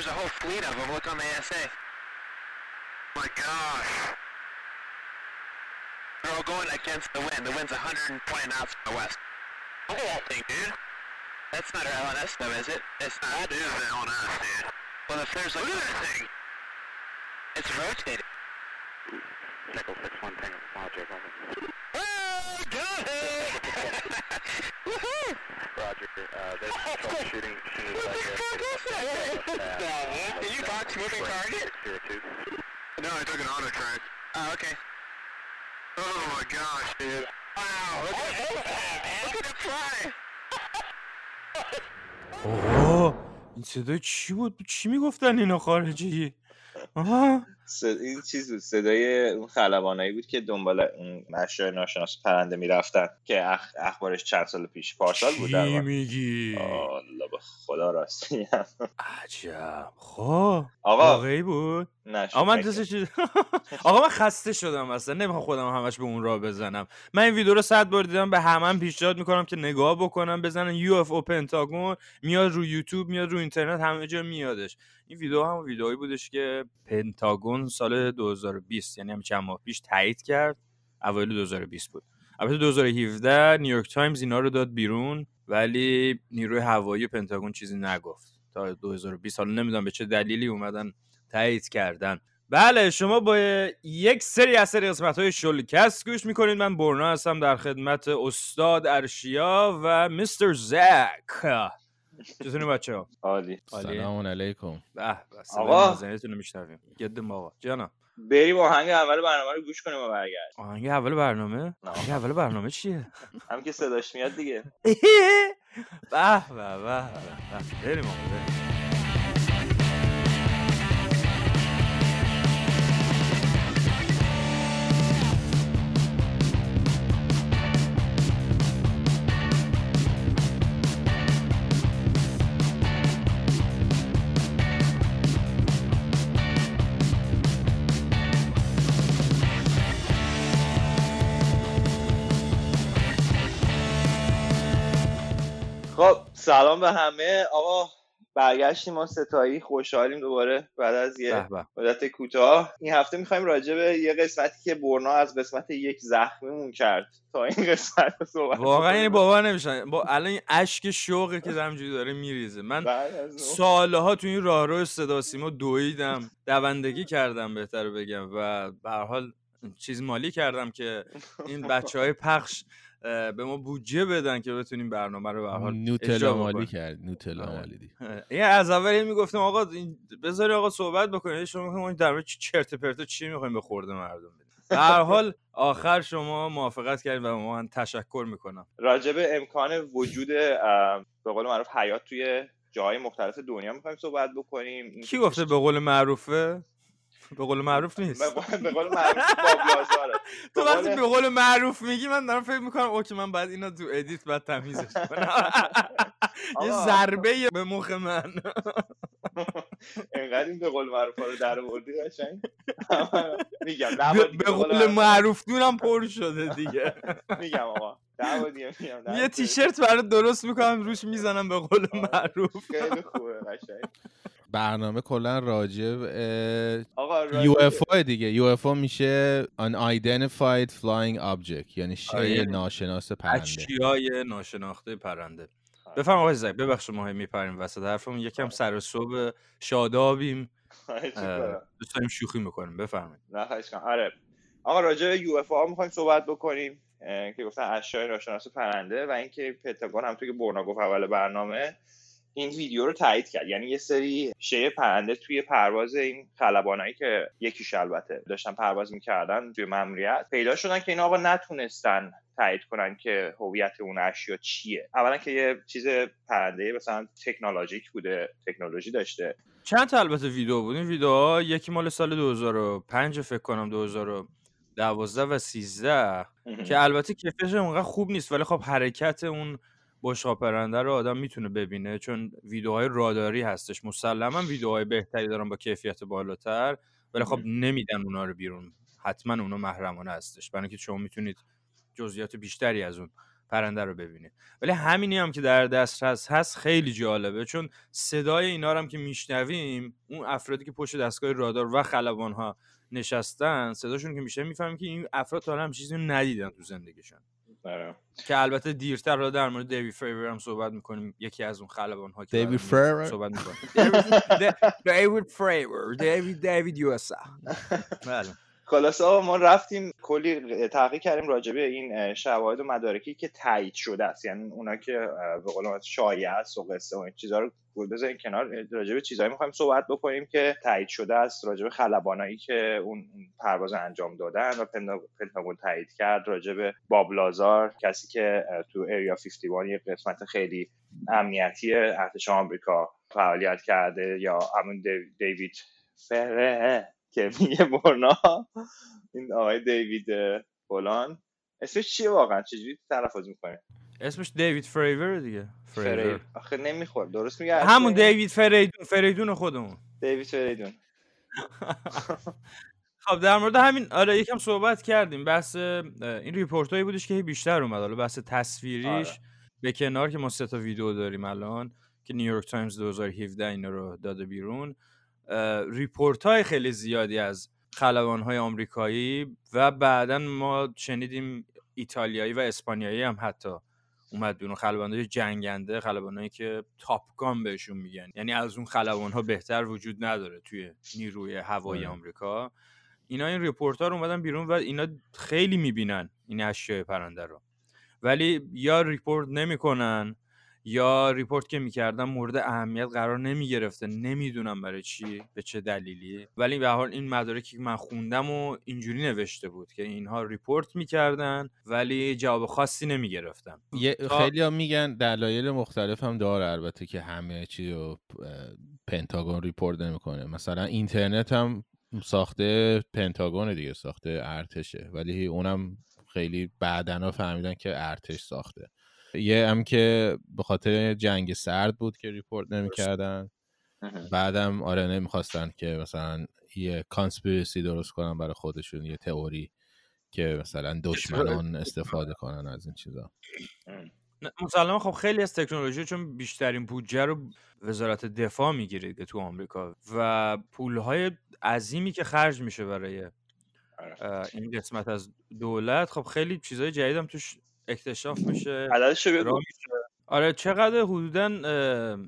There's a whole fleet of them. Look on the ASA. my gosh. They're all going against the wind. The wind's 120 knots from the west. Look at that thing, dude. That's not our LNS though, is it? It's not. That is the LNS, dude. Well, if there's like... Look at that thing. It's rotating. Nickel 6-1 Tango, Roger, over. Oh, got it! Woohoo! Roger, uh, there's troubleshooting as soon as I get uh, Did you box moving target? No, I took an auto track. Oh, okay. Oh my gosh, dude. Wow, look at that, Look at it fly! اوه این صدای چی بود چی می‌گفتن اینا خارجی آها صد... این چیز بود صدای اون خلبانایی بود که دنبال اون مشای ناشناس پرنده می‌رفتن که اخ... اخبارش چند سال پیش پارسال بود در چی. میگی؟ الله به خدا راست میگم عجب. خب آقا واقعی بود؟ نه آقا من. دستش آقا من خسته شدم اصلا. نمی‌خوام خودم همش به اون راه بزنم. من این ویدیو رو صد بار دیدم به همه پیشنهاد می‌کنم که نگاه بکنم. بزنن UFO پنتاگون میاد رو یوتیوب میاد رو اینترنت همه جا میادش. این ویدیو هم ویدئویی بودش که پنتاگون سال 2020 یعنی هم چند ماه پیش تایید کرد. اوایل 2020 بود. البته 2017 نیویورک تایمز اینا رو داد بیرون ولی نیروی هوایی پنتاگون چیزی نگفت. تا 2020 حالا نمی‌دونم به چه دلیلی اومدن تایید کردن. بله شما با یک سری از سری قسمت های شلکست گوش می‌کنید. من برنا هستم در خدمت استاد ارشیا و مستر زک چطوری بچه ها؟ عالی سلام علیکم. به آقا. نازنینتون رو میشنویم. گدم آقا. جانا. بریم آهنگ اول برنامه رو گوش کنیم و برگرد آهنگ اول برنامه. آهنگ اول برنامه چیه؟ هم که صداش میاد دیگه. به به به به به. بریم آقا بریم. سلام به همه. آقا برگشتیم ما ستایی خوشحالیم دوباره بعد از یه مدت کوتاه. این هفته می‌خوایم راجع به یه قسمتی که برنا از قسمت یک زخمیمون کرد. تا این قسمت رو صحبت واقعا یعنی. باور نمیشن با الان این اشک شوقی که همجوری داره میریزه. من سالها تو این راهرو صدا سیما دویدم. دوندگی کردم بهتر بگم. و به هر حال چیز مالی کردم که این بچه های پخش به ما بودجه بدن که بتونیم برنامه رو به حال نوتلا مالی. کرد نوتلا آره. مالی دی یه از اول این می‌گفتم آقا این بذاری آقا صحبت بکنید شما ما در مورد چی چرت و پرت چی می‌خوایم به خورده مردم بدیم. هر حال آخر شما موافقت کردید و من تشکر می‌کنم. راجع به امکان وجود به قول معروف حیات توی جاهای مختلف دنیا می‌خوایم صحبت بکنیم. این کی گفته به قول معروفه؟ به قول معروف نیست. به قول- معروف تو وقتی به قول معروف میگی من دارم فکر می‌کنم OK من بعد اینو تو edit بعد تمیزش کنم. یه. ضربه به مخ من. انقدر این به قول معروف رو در آوردی قشنگ. میگم به قول معروف. دونم پر شده دیگه. میگم آقا یه. تیشرت برات درست می‌کنم روش می‌زنم به قول معروف. خیلی خوبه قشنگ. برنامه کلا راجع آقا راجع یو به- اف دیگه. UFO میشه unidentified flying object یعنی شی آره. ناشناس پرنده. اشیای ناشناخته پرنده. بفرم آقای زک ببخشید ما میپریم وسط حرفمون. یکم سر و صبح شادابیم. دوست داریم شوخی می‌کنیم. بفرمایید. نه خواهش کنم آره. آقا راجع به UFO ها می‌خوایم صحبت بکنیم که گفتن اشیاء ناشناس پرنده و اینکه پنتاگون هم توی که برنا گفت اول برنامه این ویدیو رو تایید کرد. یعنی یه سری شی پرنده توی پرواز این خلبانایی که یکیش البته داشتن پرواز می‌کردن توی ماموریت پیدا شدن که این آقا نتونستن تایید کنن که هویت اون اشیا چیه. اولا که یه چیز پرنده مثلا تکنولوژیک بوده تکنولوژی داشته. چند تا البته ویدیو بود؟ این ویدیوها یکی مال سال 2005 فکر کنم 2012 و 13 که البته کیفیتش اونقدر خوب نیست ولی خب حرکت اون بشقاب پرنده رو آدم می‌تونه ببینه چون ویدیوهای راداری هستش. مسلما ویدیوهای بهتری دارن با کیفیت بالاتر ولی خب نمیدن اونا رو بیرون. حتما اونا محرمانه هستش. برای اینکه شما می‌تونید جزئیات بیشتری از اون پرنده رو ببینید. ولی همینی هم که در دسترس هست خیلی جالبه. چون صدای اینا رو هم که میشنویم اون افرادی که پشت دستگاه رادار و خلبان ها نشستن صداشون که میشه می‌فهمیم که این افراد تا هم چیزی ندیدن تو زندگیشون. آره. که البته دیرتر رو در مورد دیوید فریور هم صحبت می‌کنیم. یکی از اون خلبان ها که دیوید برامون فریور؟ صحبت می‌کنیم دیوید فریور. دیوید دیوید یو اس بله. خلاصه آقا ما رفتیم کلی تحقیق کردیم راجع به این اه، شواهد و مدارکی که تایید شده است. یعنی اونا که به قول شایعه است و قصه و این چیزا رو بذاریم کنار راجع به چیزایی می‌خوایم صحبت بکنیم که تایید شده است راجع به خلبانایی که اون پرواز انجام دادن و پنتا- پنتاگون تایید کرد راجع به باب لازار کسی که تو اریا 51 یه قسمت خیلی امنیتی ارتش آمریکا فعالیت کرده یا همون دیو- دیوید فره که میگه برنا. این آقای دیوید فلان اسمش چیه واقعا؟ چجوری تلفظ می‌کنه اسمش دیوید فریور دیگه. فریور. آخه نمیخور درست میگه همون دیوید فریدون فریدون خودمون. دیوید فریدون. خب در مورد همین آره یکم صحبت کردیم. بحث اه، این report هایی بودش که بیشتر اومد. حالا بحث تصویریش آره. به کنار که ما سه تا ویدیو داریم الان که نیویورک تایمز 2017 اینا رو داده بیرون. report های خیلی زیادی از خلبان های آمریکایی و بعدا ما شنیدیم ایتالیایی و اسپانیایی هم حتی اومد بیرون. خلبان جنگنده خلبانایی که Top Gun بهشون میگن. یعنی از اون خلبان ها بهتر وجود نداره توی نیروی هوایی آره. آمریکا. اینا این report ها رو اومدن بیرون و اینا خیلی می‌بینن این اشیاء پرنده رو. ولی یا report نمی‌کنن یا report که می‌کردن مورد اهمیت قرار نمی‌گرفته نمی‌دونم برای چی به چه دلیلی. ولی به هر حال این مدارکی که من خوندم و اینجوری نوشته بود که اینها report می‌کردن ولی جواب خاصی نمی‌گرفتن یه خیلی هم میگن دلایل مختلف هم داره البته که همه چی رو پنتاگون report نمی‌کنه. مثلا اینترنت هم ساخته پنتاگون دیگه ساخته ارتشه. ولی اونم خیلی بعدنا فهمیدن که ارتش ساخته. یه هم که به خاطر جنگ سرد بود که report نمی‌کردن. بعدم آره نمی‌خواستن که مثلا یه conspiracy درست کنن برای خودشون یه تئوری که مثلا دشمنان استفاده کنن از این چیزا. مسلما خب خیلی از تکنولوژی چون بیشترین بودجه رو وزارت دفاع می‌گیره که تو آمریکا و پولهای عظیمی که خرج میشه برای اه، این قسمت از دولت خب خیلی چیزای جدید هم توش اکتشاف میشه عددش. آره چقدر حدودا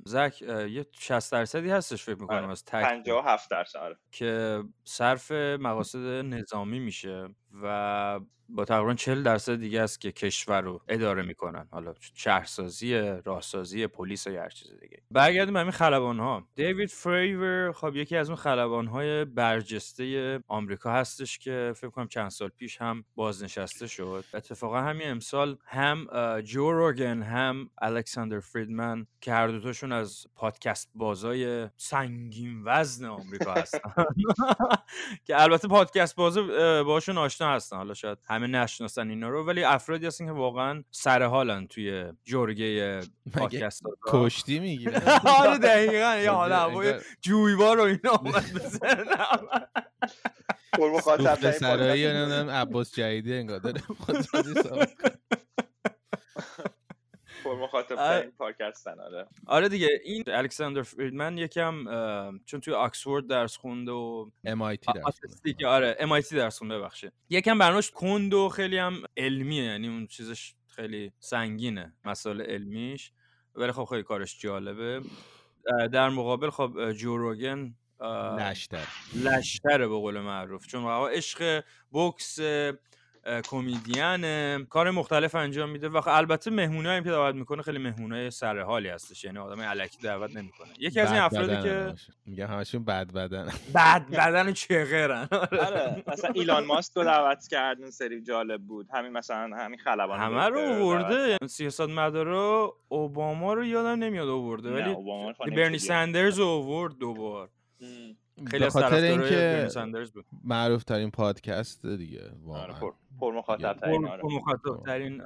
زک یه 60 درصدی هستش فکر می‌کنم آره، از تک 57 درصد آره. که صرف مقاصد نظامی میشه. و با تقریبا 40 درصد دیگه است که کشور رو اداره می‌کنن. حالا شهرسازی راهسازی پلیس یا هر چیز دیگه. برگردیم همین خلبان ها دیوید فریور خب یکی از اون خلبان های برجسته آمریکا هستش که فکر کنم چند سال پیش هم بازنشسته شد. اتفاقا همین امسال هم جو روگن هم الکساندر فریدمن که هر دوتاشون از پادکست بازای سنگین وزن آمریکا هستن. که البته پادکست باز باشون آشنا هستن. حالا شاید همه نشناسن اینا رو ولی افرادی هستن که واقعا سر حالن توی جرگه پادکست کشتی می‌گیره؟ آره دقیقا. یه حال هوای جویبار رو اینا اومد بزنم سرایی پادکست نمی‌دونم عباس جدیدی انگار داره پر مخاطب آره. ترین پادکستن آره. آره دیگه این الکساندر فریدمن یکم چون توی آکسفورد درس خونده و MIT درس آتستیک آره MIT درس خونده ببخشید. یکم برنامه‌اش کند و خیلی هم علمیه یعنی اون چیزش خیلی سنگینه مسائل علمیش. ولی خب خیلی کارش جالبه. در مقابل خب اه، جو روگن اه، لشتر. لشتره به قول معروف. چون واقعا عشق بوکس کمدین. کار مختلف انجام میده. و خب البته مهمونه هم که دعوت می‌کنه خیلی مهمونه سر حالی هستش. یعنی آدم علکی دعوت نمی‌کنه. یکی از این افرادی بدن که. میگن همشون بد بدن. بد بدن و چغرن. آره. مثلا ایلان ماسک رو دعوت کرد. اون سری جالب بود. همین مثلا همین خلبان همه رو آورده. یعنی سیاست مدارا اوباما رو یادم نمیاد آورده. ولی برنی سندرز رو آورد دوبار. خیلی از خاطر اینکه معروف ترین پادکست دیگه آره واقعا پر مخاطب ترین پر آره. مخاطب ترین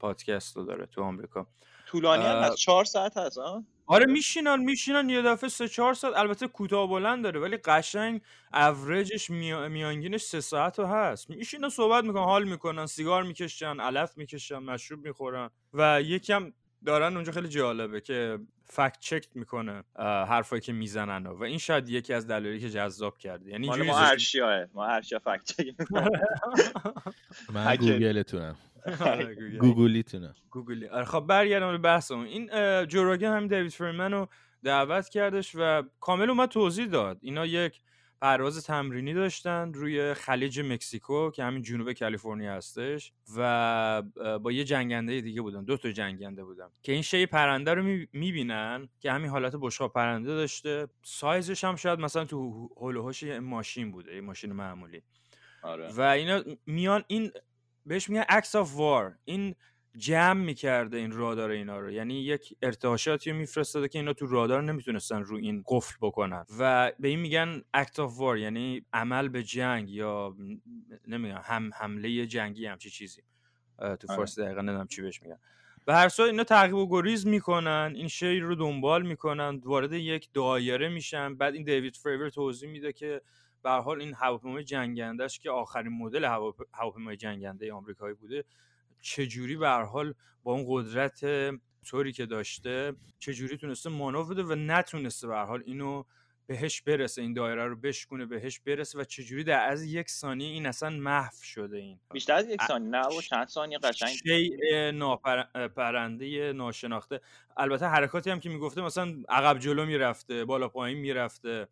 پادکست رو داره تو آمریکا. طولانی هم. هست. چهار ساعت هست ها آره میشینن میشینن یه دفعه سه چهار ساعت. البته کوتاه بلند داره ولی قشنگ اوریجش میا... میانگینش سه ساعت رو هست. میشینن صحبت می‌کنن حال می‌کنن سیگار می‌کشن علف می‌کشن مشروب می‌خورن. و یکم دارن اونجا خیلی جالبه که فکت چک می‌کنه حرفایی که می‌زنن و این شاید یکی از دلایلی که جذاب کرده. یعنی ما ارشیاه ما ارشیا فکت چک من گوگلتونم. آره، گوگلی. آره خب برگردم به بحثمون. این اه، جو راگن هم دیوید فریمن رو دعوت کردش و کامل اومد توضیح داد. اینا یک پرواز تمرینی داشتن روی خلیج مکزیکو که همین جنوب کالیفرنیا هستش و با یه جنگنده دیگه بودن دو تا جنگنده بودن که این شی پرنده رو می‌بینن که همین حالت بشقاب پرنده داشته. سایزش هم شاید مثلا تو یه ماشین بوده یه ماشین معمولی. آره. و اینا میان این بهش میگن act of war. این jam می‌کرده این رادار اینا رو. یعنی یک ارتعاشاتی رو میفرستاده که اینا تو رادار نمی‌تونستن رو این قفل بکنن. و به این میگن act of war یعنی عمل به جنگ یا نمیگم هم حمله جنگی همچی چیزی. تو آره. فارسی دقیقا نمی‌دونم چی بهش میگن. به هر صورت اینا تعقیب و گریز می‌کنن این شی رو دنبال می‌کنن وارد یک دایره میشن. بعد این دیوید فریور توضیح میده که به حال این هواپیمای جنگندهش که آخرین مدل هواپ- هواپیمای جنگنده آمریکایی بوده چجوری به حال با اون قدرت طوری که داشته چجوری تونسته مانور بده و نتونسته به حال اینو بهش برسه این دایره رو بشکونه بهش برسه و چجوری در از یک ثانیه این اصلا محو شده این. بیشتر از یک ثانیه نه و چند ثانیه قشنگ شیء ناپرنده ناشناخته. البته حرکاتی هم که می‌گفته مثلا عقب جلو می‌رفته بالا پایین می‌رفته.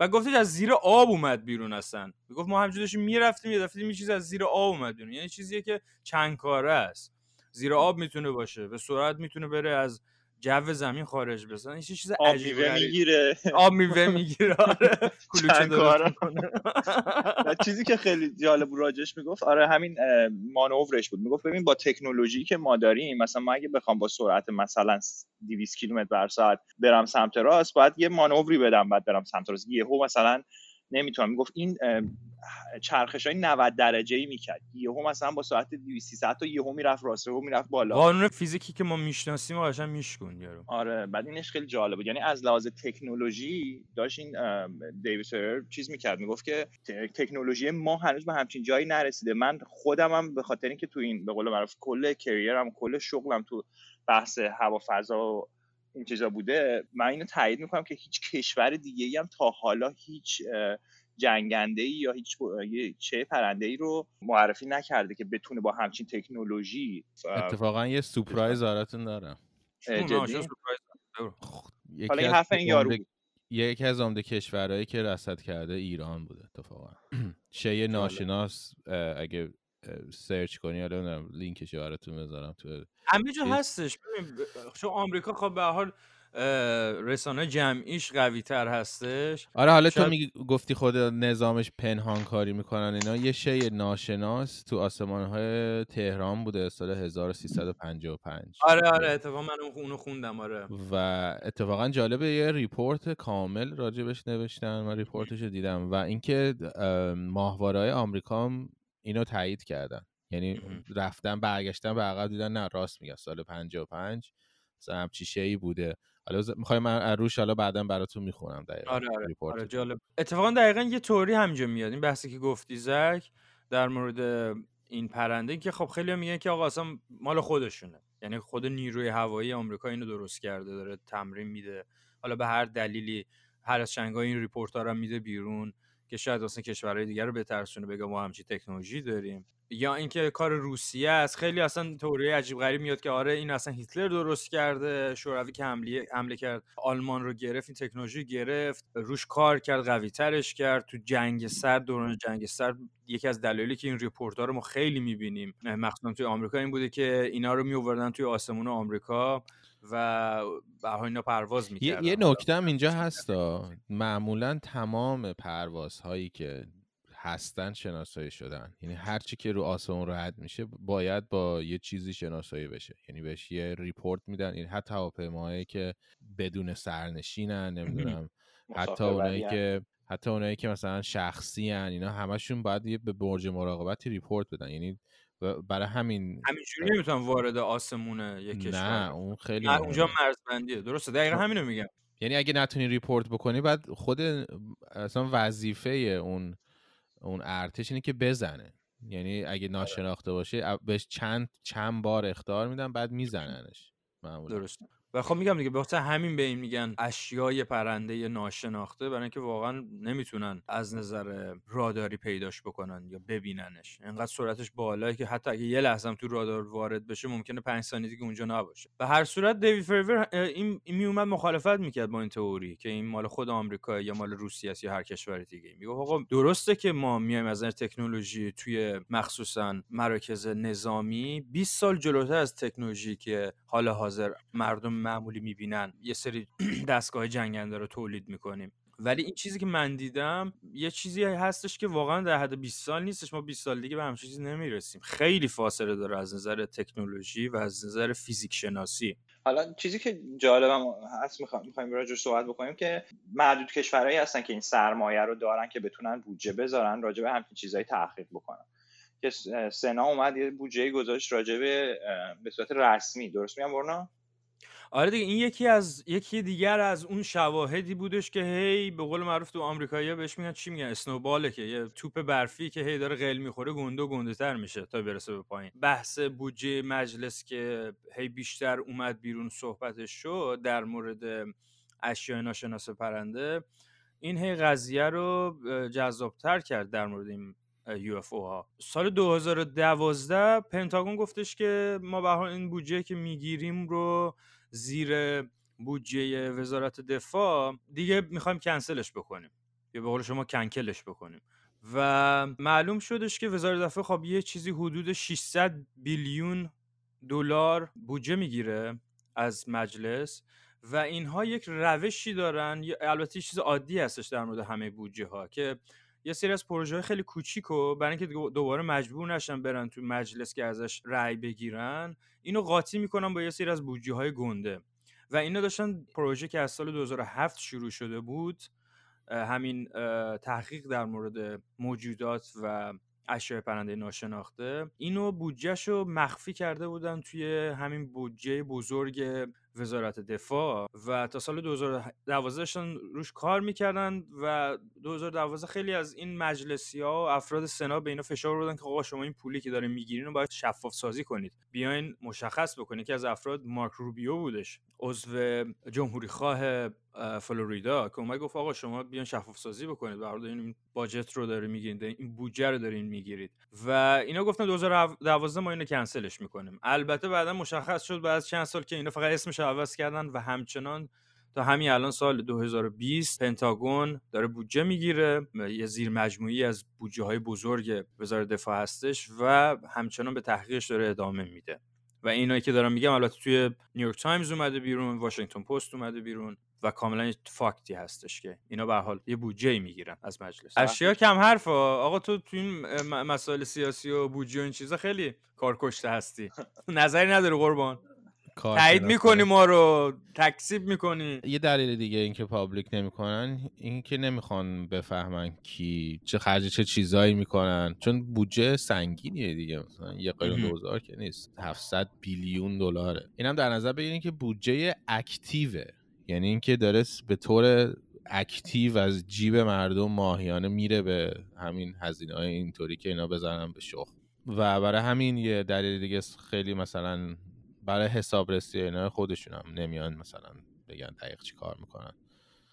و گفتش از زیر آب اومد بیرون اصلا. می‌گفت ما همجوری داشتیم می‌رفتیم یه دفعه یه چیز از زیر آب اومد بیرون. یعنی چیزیه که چند کاره است. زیر آب می‌تونه باشه به سرعت می‌تونه بره از جو زمین خارج بزنه این چیز آب عجیب میوه. می‌گیره. آب میوه می‌گیره. آره. چیزی که خیلی جالب راجش می‌گفت آره همین مانورش بود. می‌گفت ببین با تکنولوژی که ما داریم مثلا من اگه بخوام با سرعت مثلا 200 کیلومتر بر ساعت برم سمت راست باید یه مانوری بدم بعد برم سمت راست. یهو مثلا نمی‌تونم. می‌گفت این چرخش های 90 درجه ای می‌کرد. یهو مثلا با سرعت 200 300 تا یهو می‌رفت راست یهو می‌رفت بالا. قانون فیزیکی که ما می‌شناسیم و قشنگ میشکن یارو. آره بعد اینش خیلی جالب بود. یعنی از لحاظ تکنولوژی داشت این دیوید چیز می‌کرد. می‌گفت که تکنولوژی ما هنوز به همچین جایی نرسیده. من خودم هم به خاطر اینکه تو این به قول معروف کل کریرم کل شغلم تو بحث هوا فضا و این چیزا بوده من اینو تایید می‌کنم که هیچ کشور دیگه ای هم تا حالا هیچ اه، جنگنده ای یا هیچ چه پرنده ای رو معرفی نکرده که بتونه با همچین تکنولوژی اتفاقا یه سورپرایز براتون دارم. سورپرایز. یکی حالا این از حرف این یارو عمده- بود. یکی از عمده کشورهایی که رصد کرده ایران بوده اتفاقا. شی ناشناس اگه سرچ کنی حالا نمی‌دونم لینکش براتون بذارم تو همه جا هستش. چون آمریکا خب به حال رسانه جمعیش قوی تر هستش. آره حالا تو شاید- میگی گفتی خود نظامش پنهان کاری می‌کنن اینا یه شی ناشناس تو آسمان های تهران بوده سال 1355 آره آره اتفاقا من اون- اونو خوندم آره. و اتفاقا جالبه یه report کامل راجبش نوشتن من report ش رو دیدم. و اینکه ماهواره های آمریکا هم اینو تایید کردن. یعنی. رفتن برگشتن به عقب دیدن نه راست میگن سال 55 مثلا همچی شیعی بوده. حالا می‌خوای من از روش حالا بعدا براتون می‌خونم دقیقا آره آره. آره. جالب. اتفاقا دقیقا یه طوری همینجا میاد. این بحثی که گفتی زک در مورد این پرنده که خب خیلی میگن که آقا اصلا مال خودشونه. یعنی خود نیروی هوایی آمریکا اینو درست کرده داره تمرین میده. حالا به هر دلیلی هر از چند گاهی این report ها رو میده بیرون. که شاید اصلا کشورهای دیگر رو بترسونه بگه ما همچی تکنولوژی داریم. یا اینکه کار روسیه است. خیلی اصلا تئوریه عجیب غریب میاد که آره این اصلا هیتلر درست کرده. شوروی که حمله حمله کرد آلمان رو گرفت این تکنولوژی گرفت. روش کار کرد قوی ترش کرد. تو جنگ سرد دوران جنگ سرد یکی از دلایلی که این report ها رو ما خیلی می‌بینیم. مخصوصا توی آمریکا این بوده که اینا رو میوردن توی آسمون آمریکا. و حال اینا پرواز یه, می‌کردن یه نکته هم اینجا هستا. معمولا تمام پروازهایی که هستن شناسایی شدن. یعنی هر چی که رو آسمون رد میشه باید با یه چیزی شناسایی بشه. یعنی بهش یه report میدن. این حتی هواپیماهایی که بدون سرنشینن نمی‌دونم حتی اونایی. که حتی اونایی که مثلا شخصی هن اینا همشون باید یه به برج مراقبتی report بدن. یعنی برای همین همینجوری نمی‌تونن وارد آسمون یک کشور نه. اون خیلی نه اونجا. مرزبندیه درسته دقیقا. همینو میگم یعنی اگه نتونی ریپورت بکنی بعد خود اصلا وظیفه اون اون ارتش اینه که بزنه یعنی اگه آره. ناشناخته باشه بهش چند چند بار اختار میدن بعد میزننش معمولا درسته و خب میگم دیگه به خاطر همین به این میگن اشیای پرنده ناشناخته برای اینکه واقعا نمی‌تونن از نظر راداری پیداش بکنن یا ببیننش. انقدر سرعتش بالاه که حتی اگه یه لحظه هم تو رادار وارد بشه ممکنه 5 ثانیه دیگه اونجا نباشه. به هر صورت دیوید فریور این میومد مخالفت می‌کرد با این تئوری که این مال خود آمریکا یا مال روسیه است یا هر کشور دیگه میگه آقا درسته که ما میایم از نظر تکنولوژی توی مخصوصا مراکز نظامی 20 سال جلوتر از تکنولوژی که حال حاضر مردم معمولی می‌بینن. یه سری دستگاه جنگنده رو تولید می‌کنیم. ولی این چیزی که من دیدم یه چیزی هستش که واقعا در حد 20 سال نیستش. ما 20 سال دیگه به همچین چیزی نمی‌رسیم. خیلی فاصله داره از نظر تکنولوژی و از نظر فیزیک شناسی. حالا چیزی که جالبم هست می‌خوایم می‌خوایم راجعش صحبت بکنیم که معدود کشورهایی هستن که این سرمایه رو دارن که بتونن بودجه بذارن راجع به همچین چیزایی تحقیق بکنن. که سنا اومد یه بودجه گذاشت راجع به صورت رسمی. درست میگم برنا آره دیگه این یکی از یکی دیگر از اون شواهدی بودش که هی به قول معروف تو آمریکایی‌ها بهش میگن چی میگن؟ اسنوباله که یه توپ برفی که هی داره قل می‌خوره گنده و گنده تر میشه تا برسه به پایین. بحث بودجه مجلس که هی بیشتر اومد بیرون صحبتش شد در مورد اشیاء ناشناس پرنده این هی قضیه رو جذابتر کرد در مورد این یو اف ها سال 2012 پنتاگون گفتش که ما به این بودجه که می‌گیریم رو زیر بودجه وزارت دفاع دیگه می‌خوایم کنسلش بکنیم. یا به قول شما کنکلش بکنیم. و معلوم شدش که وزارت دفاع خب یه چیزی حدود 600 بیلیون دلار بودجه می‌گیره از مجلس و اینها یک روشی دارن. البته چیز عادی هستش در مورد همه بودجه ها که یه سری از پروژه خیلی کوچیک و برای اینکه دو- دوباره مجبور نشن برن تو مجلس که ازش رأی بگیرن اینو قاطی می‌کنن با یه سری از بودجه های گنده. و اینا داشتن پروژه که از سال 2007 شروع شده بود همین تحقیق در مورد موجودات و اشیاء پرنده ناشناخته. اینو بودجهش رو مخفی کرده بودن توی همین بودجه بزرگ وزارت دفاع و تا سال 2012 داشتن روش کار می‌کردن و 2012 خیلی از این مجلسی ها و افراد سنا به اینا فشار بردن که آقا شما این پولی که دارین می‌گیرین رو باید شفاف سازی کنید. بیاین مشخص بکنید که از افراد مارک روبیو بودش. عضو جمهوری خواه فلوریدا که اومد گفت آقا شما بیان شفاف سازی بکنید حال این باجت رو داره می‌گیرید این بودجه رو دارین می‌گیرید. و اینا گفتن 2012 ما اینو کنسلش می‌کنیم. البته بعدا مشخص شد بعد چند سال که اینا فقط اسمش عوض کردن و همچنان تا همین الان سال 2020 پنتاگون داره بودجه می‌گیره. یه زیر مجموعی از بودجه های بزرگ وزارت دفاع هستش و همچنان به تحقیقش داره ادامه میده. و اینایی که دارم میگم البته توی نیویورک تایمز اومده بیرون واشنگتن پست اومده بیرون. و کاملا fact ی هستش که اینا به حال یه بودجه می‌گیرن از مجلس. ارشیا کم حرف آقا تو تو این مسائل سیاسی و بودجه و این چیزا خیلی کار کشته هستی. نظری نداری قربان؟ تایید می‌کنی ما رو؟ تکذیب می‌کنی؟ یه دلیل دیگه اینکه public نمی‌کنن این که نمی‌خوان بفهمن کی چه خرج چه چیزایی می‌کنن. چون بودجه سنگینیه دیگه مثلا. یه قرون مهم. دوزار که نیست. 700 billion دلاره. اینم در نظر بگیرین که بودجه active ه. یعنی اینکه داره به طور active از جیب مردم ماهیانه میره به همین هزینه های اینطوری که اینا بزنن به زخم و برای همین یه دلیل دیگه خیلی مثلا برای حسابرسی اینا خودشون هم نمیان مثلا بگن دقیق چی کار می‌کنن.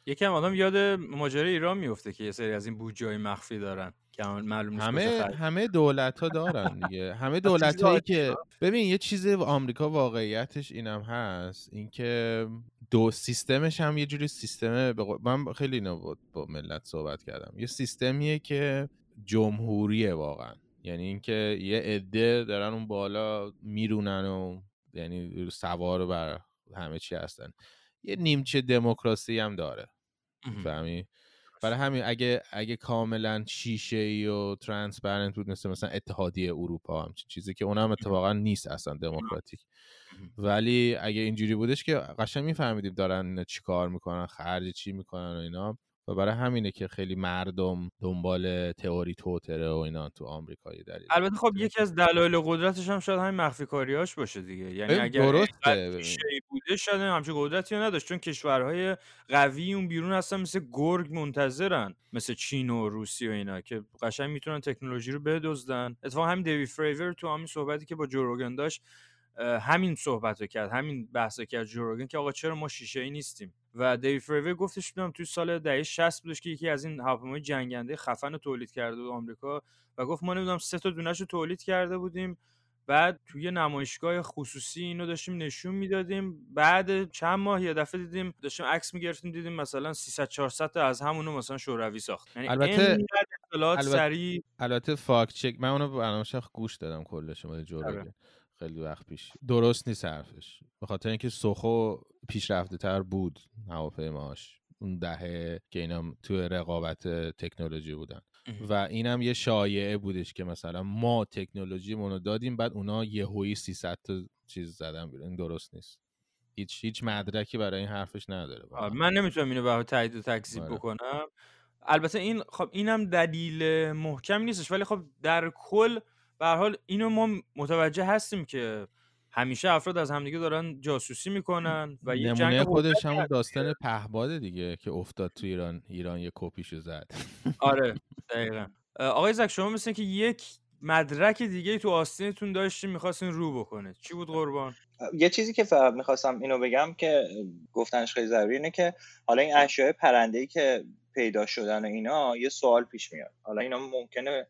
یکم آدم یاد ماجرای ایران میفته که یه سری از این بودجه مخفی دارن. که معلوم نیست همه همه دولت ها دارن دیگه. همه دولت هایی. که ببین یه چیز آمریکا واقعیتش اینم هست اینکه دو سیستمش هم یه جوری سیستم به قول- من خیلی اینا با, ملت صحبت کردم. یه سیستمیه که جمهوریه واقعا. یعنی اینکه یه عده دارن اون بالا میرونن و یعنی سوار بر همه چی هستن. یه نیمچه دموکراسی هم داره. فهمی؟ برای همین اگه اگه کاملا شیشه ای و ترانسپرنت بود مثل مثلا اتحادیه اروپا هم چیزی که اونم اتفاقا نیست اصلا دموکراتیک. ولی اگه اینجوری بودش که قشنگ میفهمیدیم دارن اینا چی کار می‌کنن خرج چی می‌کنن و اینا. و برای همینه که خیلی مردم دنبال تئوری توتره و اینا تو آمریکایی دلیل البته خب یکی از دلایل قدرتش هم شاید همین مخفی کاریاش باشه دیگه. یعنی اگر شی بوده شاید همچین قدرتی رو نداشت. چون کشورهای قوی اون بیرون هستن مثل گرگ منتظرن مثل چین و روسیه و اینا که قشنگ می‌تونن تکنولوژی رو بدزدن. اتفاقا همین دیوی فریور تو همین صحبتی که با جوروگن داشت همین صحبت رو کرد همین بحث کرد جوروگن که آقا چرا ما شیشه ای نیستیم؟ و دیوی فریور گفتش بودم توی سال دهه 60 بودش که یکی از این هواپیمای جنگنده خفن رو تولید کرده بود آمریکا و گفت ما نمی‌دونم سه تا دونش رو تولید کرده بودیم بعد توی نمایشگاه خصوصی اینو داشتیم نشون می‌دادیم بعد چند ماه یه دفعه دیدیم داشتیم عکس می‌گرفتیم دیدیم مثلا 300 400 تا از همونو مثلا شوروی ساخت. یعنی البته اطلاعات البته, سریع البته فاکت چک من اونو برنامه‌ش گوش دادم کلش اومده جوروگن خیلی وقت پیش. درست نیست حرفش. به خاطر اینکه سوخو پیشرفته تر بود هواپیماش. اون دهه که اینا تو رقابت تکنولوژی بودن. و اینم یه شایعه بودش که مثلا ما تکنولوژی رو دادیم بعد اونا یهویی 300 تا چیز زدن بیرون. این درست نیست. هیچ هیچ مدرکی برای این حرفش نداره من نمی‌تونم اینو به تایید و تکذیب آره. بکنم. البته این خب اینم دلیل محکم نیستش ولی خب در کل به حال اینو ما متوجه هستیم که همیشه افراد از همدیگه دارن جاسوسی می‌کنن و یه جنگ خودش همون داستان پهباده دیگه که افتاد تو ایران ایران یه کپیشو زد. آره دقیقا. آقای زک شما مثل که یک مدرک دیگه تو آستینتون داشتیم می‌خواستین رو بکنه چی بود قربان؟ یه چیزی که فقط می‌خواستم اینو بگم که گفتنش خیلی ضروری اینه که حالا این اشیاء پرنده ای که پیدا شدن و اینا یه سوال پیش میاد. حالا اینا ممکنه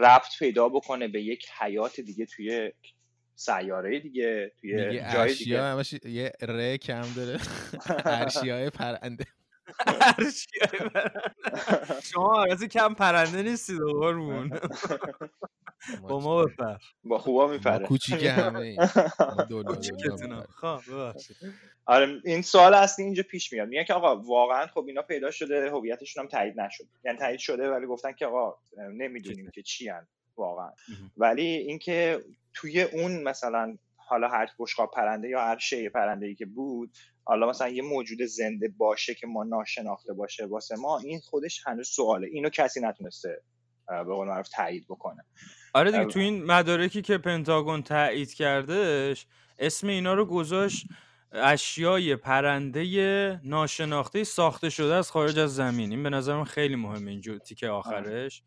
رفت پیدا بکنه به یک حیات دیگه توی سیاره دیگه توی جای دیگه. همش یه ر کم داره. ارشیای پرنده. پرنده شما از کم پرنده نیستید قربون. با ما بپر. با خوبا میپره کوچیک همه خب ببخشید. آره این سوال اصلی اینجا پیش میاد. میگن که آقا واقعا خب اینا پیدا شده هویتشون هم تایید نشد. یعنی تایید شده ولی گفتن که آقا نمی‌دونیم که چی هن واقعا. ولی اینکه توی اون مثلا حالا هر بشقاب پرنده یا هر شی پرنده ای که بود حالا مثلا یه موجود زنده باشه که ما ناشناخته باشه واسه ما این خودش هنوز سواله. اینو کسی نتونسته به قول معروف تایید بکنه. آره دیگه تو این مدارکی که پنتاگون تایید کردش اسم اینا رو گذاشت اشیای پرنده ناشناخته ساخته شده از خارج از زمین. این به نظر من خیلی مهمه اینجا تیکه آخرش.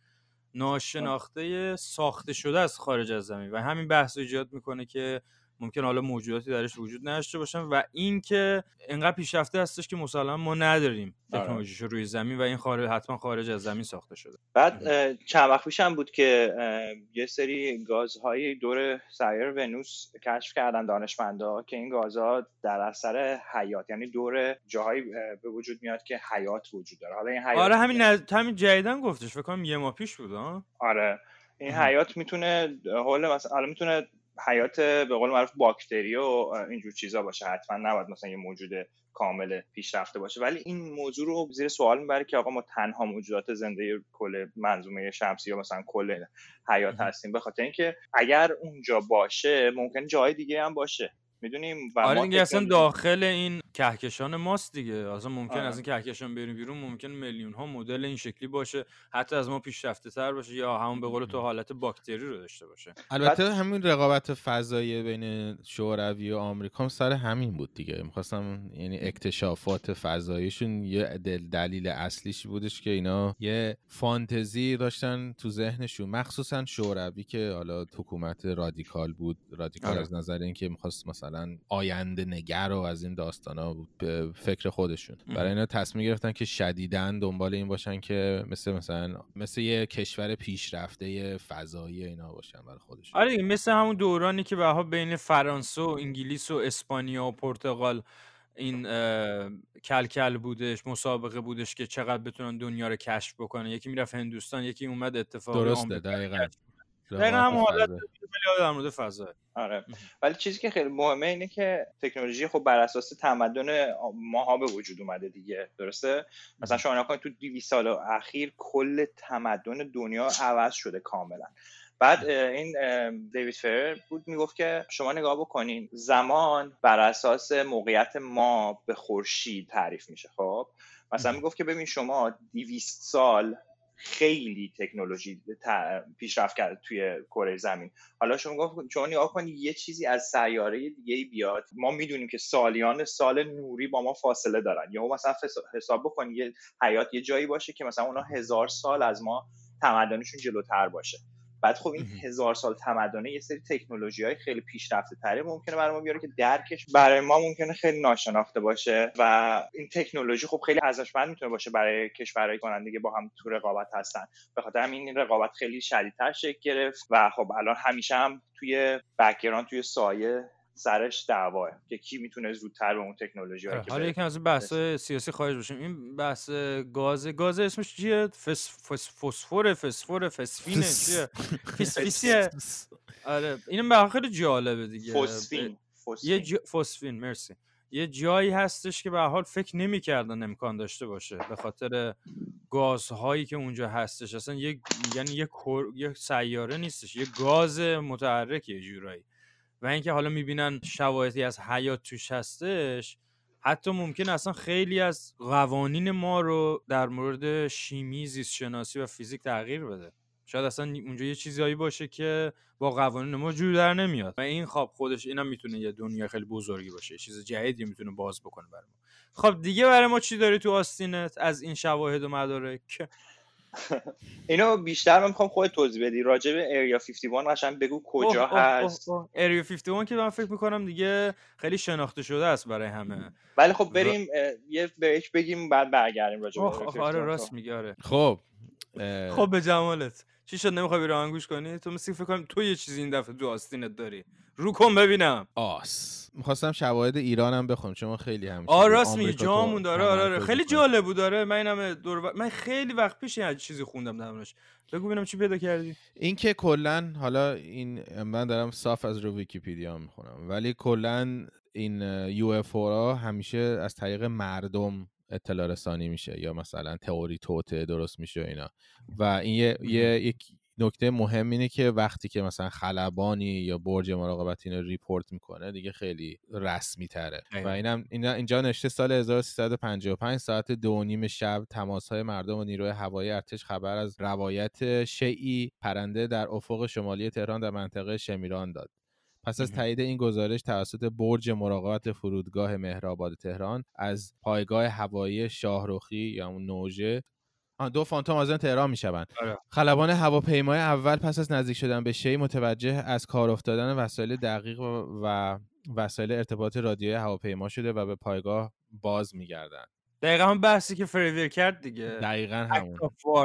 ناشناخته ساخته شده از خارج از زمین. و همین بحث ایجاد می‌کنه که ممکن حالا موجوداتی درش وجود نداشته باشن و اینکه انقدر پیشرفته هستش که مسلما ما نداریم آره. تکنولوژیش روی زمین و این خارج حتما خارج از زمین ساخته شده. بعد چند وقت پیش هم بود که یه سری گازهای دور سیاره ونوس کشف کردن دانشمندا که این گازها در اثر حیات یعنی دور جاهایی به وجود میاد که حیات وجود داره. حالا این حیات آره همین نز... همین جدیدن گفتش فکر کنم یه ماه پیش بود آره. این حیات می‌تونه حول مثلا می‌تونه حیات به قول معروف باکتری و اینجور چیزا باشه. حتما نباید مثلا یه موجود کامل پیشرفته باشه. ولی این موضوع رو زیر سوال می‌بره که آقا ما تنها موجودات زنده کل منظومه شمسی یا مثلا کل حیات هستیم. به خاطر اینکه اگر اونجا باشه ممکن جای دیگه هم باشه. می‌دونیم و آره دیگه اصلا داخل این کهکشان ماست دیگه. اصلا ممکن آره. از این کهکشان بریم بیرون ممکن میلیون ها مدل این شکلی باشه. حتی از ما پیشرفته تر باشه یا همون به قول تو حالت باکتری رو داشته باشه. البته همین رقابت فضایی بین شوروی و آمریکا هم سر همین بود دیگه. می‌خواستم یعنی اکتشافات فضاییشون یه دلیل اصلیش بودش که اینا یه فانتزی داشتن تو ذهنشون. مخصوصا شوروی که حالا حکومت رادیکال بود. رادیکال آره. از نظر اینکه می‌خواست مثلا مثلا آینده نگر و از این داستان ها به فکر خودشون. برای اینا تصمیم گرفتن که شدیدن دنبال این باشن که مثل مثلا مثل یه کشور پیشرفته فضایی اینا باشن برای خودشون. آره مثل همون دورانی که به بین فرانسه و انگلیس و اسپانیا و پرتغال این کلکل بودش مسابقه بودش که چقدر بتونن دنیا رو کشف بکنه یکی می‌رفت هندوستان یکی اومد اتفاق درسته دقیقا. دقیقا هم حالت در مورد فضا. آره. ولی چیزی که خیلی مهمه اینه که تکنولوژی خب بر اساس تمدن ماها به وجود اومده دیگه درسته؟ مثلا شما نکنید تو 200 سال اخیر کل تمدن دنیا عوض شده کاملا. بعد این دیوید فر بود می‌گفت که شما نگاه بکنین زمان بر اساس موقعیت ما به خورشید تعریف میشه خب؟ مثلا می‌گفت که ببین شما 200 سال خیلی تکنولوژی پیشرفت کرد توی کره زمین. حالا شما گفت شما نگاه کنید یه چیزی از سیاره دیگه بیاد ما می‌دونیم که سالیان سال نوری با ما فاصله دارن. یا مثلا حساب بکنید یه حیات یه جایی باشه که مثلا اونا هزار سال از ما تمدنشون جلوتر باشه. بعد خب این هزار سال تمدنه یه سری تکنولوژی های خیلی پیشرفته تره ممکنه برای ما بیاره که درکش برای ما ممکنه خیلی ناشناخته باشه و این تکنولوژی خب خیلی ارزشمند می‌تونه باشه برای کشورهای کننده با هم تو رقابت هستن. به خاطر همین این رقابت خیلی شدیدتر شکل گرفت و خب الان همیشه هم توی background توی سایه سرش دعواه که کی می‌تونه زودتر به اون تکنولوژی آره، حالا یکم از این بحث سیاسی خارج باشیم این بحث گاز گاز اسمش چیه؟ فس فس فسفور فسفور فسفینه چیه؟ فسفیسیه آره اینم به خیلی جالبه دیگه. فسفین یه فسفین. مرسی. یه جایی هستش که به حال فکر نمی‌کردن امکان داشته باشه به خاطر گازهایی که اونجا هستش. اصلا یه یعنی یه, یه سیاره نیستش یه گاز متحرک یه جورایی. و اینکه حالا می‌بینن شواهدی از حیات توش هستش حتی ممکن اصلا خیلی از قوانین ما رو در مورد شیمی زیست شناسی و فیزیک تغییر بده. شاید اصلا اونجا یه چیزایی باشه که با قوانین ما جور در نمیاد. و این خواب خودش اینم می‌تونه یه دنیا خیلی بزرگی باشه یه چیز جدیدی می‌تونه باز بکنه برای ما. خب دیگه برای ما چی داری تو آستینت از این شواهد و مدارک؟ اینو بیشتر من می‌خوام خودت توضیح بدی. راجع به اریا 51 قشنگ بگو کجا هست. اریا 51 که من فکر می‌کنم دیگه خیلی شناخته شده است برای همه. ولی خب بریم یه بریک بگیم بعد برگردیم راجع به آره راست میگه آره. خب خب به جمالت. چی شد؟ نمی‌خوای بری آهنگوش کنی؟ تو مثل فکر کنم تو یه چیزی این دفعه تو آستینت داری. رو کن ببینم. آس. می‌خواستم شواهد ایرانم بخونم چون خیلی هم آ راست میگی. جامون داره. آره آره. خیلی جالب بود. داره من اینم دور من خیلی وقت پیش این چیزی خوندم درمونش بگو ببینم چی پیدا کردی. این که کلا حالا این من دارم صاف از رو ویکیپدیا می‌خونم. ولی کلا این UFO همیشه از طریق مردم اطلاع رسانی میشه یا مثلا تئوری توطئه درست میشه اینا. و این یه, یه یک نکته مهم اینه که وقتی که مثلا خلبانی یا برج مراقبت اینو report می‌کنه دیگه خیلی رسمی تره و اینم اینجا نوشته سال 1355 ساعت دو نیم شب تماس های مردم و نیروی هوایی ارتش خبر از رؤیت شیئی پرنده در افق شمالی تهران در منطقه شمیران داد. پس از تایید این گزارش توسط برج مراقبت فرودگاه مهرآباد تهران از پایگاه هوایی شاهروخی یا اون نوژه دو فانتوم از تهران می‌شوند. آره. خلبان هواپیمای اول پس از نزدیک شدن به شی متوجه از کار افتادن وسایل دقیق و وسایل ارتباط رادیوی هواپیما شده و به پایگاه باز میگردند. دقیقا هم بحثی که فریویر کرد دیگه. دقیقا همون.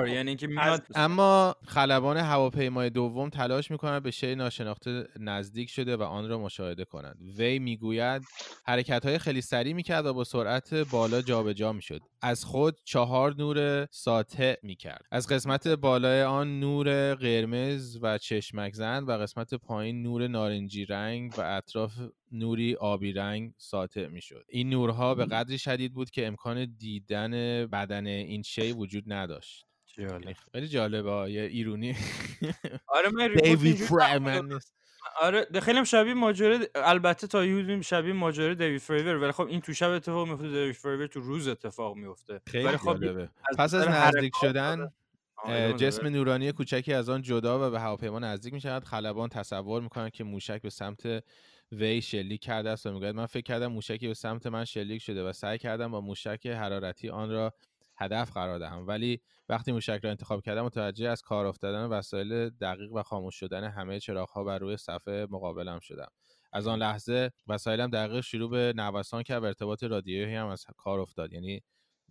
یعنی که میاد اما خلبان هواپیمای دوم تلاش می‌کنند به شی ناشناخته نزدیک شده و آن را مشاهده کنند وی می‌گوید حرکت های خیلی سریع می‌کرد و با سرعت بالا جابجا جا می‌شد. از خود چهار نور ساطع می‌کرد. از قسمت بالای آن نور قرمز و چشمک زن و قسمت پایین نور نارنجی رنگ و اطراف نوری آبی رنگ ساطع می‌شد. این نورها به قدری شدید بود که امکان دیدن بدن این شی وجود نداشت. جالب. خیلی جالبه یه ایرونی. آره من آره خیلی هم شبیه ماجرا البته تا یه شبیه ماجرا دیوید فریور ولی خب این تو شب اتفاق میفته دیوید فریور تو روز اتفاق میفته خیلی خب پس از نزدیک شدن جسم نورانی کوچکی از آن جدا و به هواپیما نزدیک می‌شود. خلبان تصور می‌کنن که موشک به سمت وی شلیک کرده است و می‌گوید من فکر کردم موشکی به سمت من شلیک شده و سعی کردم با موشک حرارتی آن را هدف قرار دهم. ولی وقتی موشک را انتخاب کردم متوجه از کار افتادن وسایل دقیق و خاموش شدن همه چراغها بر روی صفحه مقابلم شدم. از آن لحظه وسایلم دقیق شروع به نوسان کرد و ارتباط رادیویی هم از کار افتاد. یعنی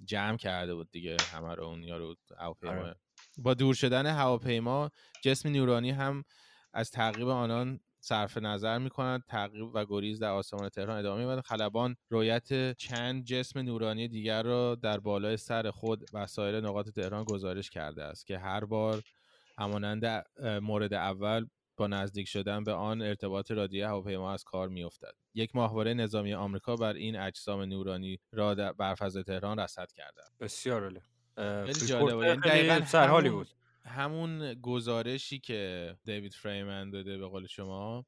جمع کرده بود دیگه همه رو اون یارو هواپیما. آره. با دور شدن هواپیما جسم نورانی هم از تعقیب آنان صرف نظر می‌کنند تعقیب و گریز در آسمان تهران ادامه می‌برد خلبان رویت چند جسم نورانی دیگر را در بالای سر خود و سایر نقاط تهران گزارش کرده است که هر بار همانند مورد اول با نزدیک شدن به آن ارتباط رادیو هواپیما از کار میافتد. یک ماهواره نظامی آمریکا بر این اجسام نورانی را در برفض تهران رصد کرده بسیار عالی. خیلی جالبه. یعنی دقیقاً بود. همون گزارشی که دیوید فریمن داده به قول شما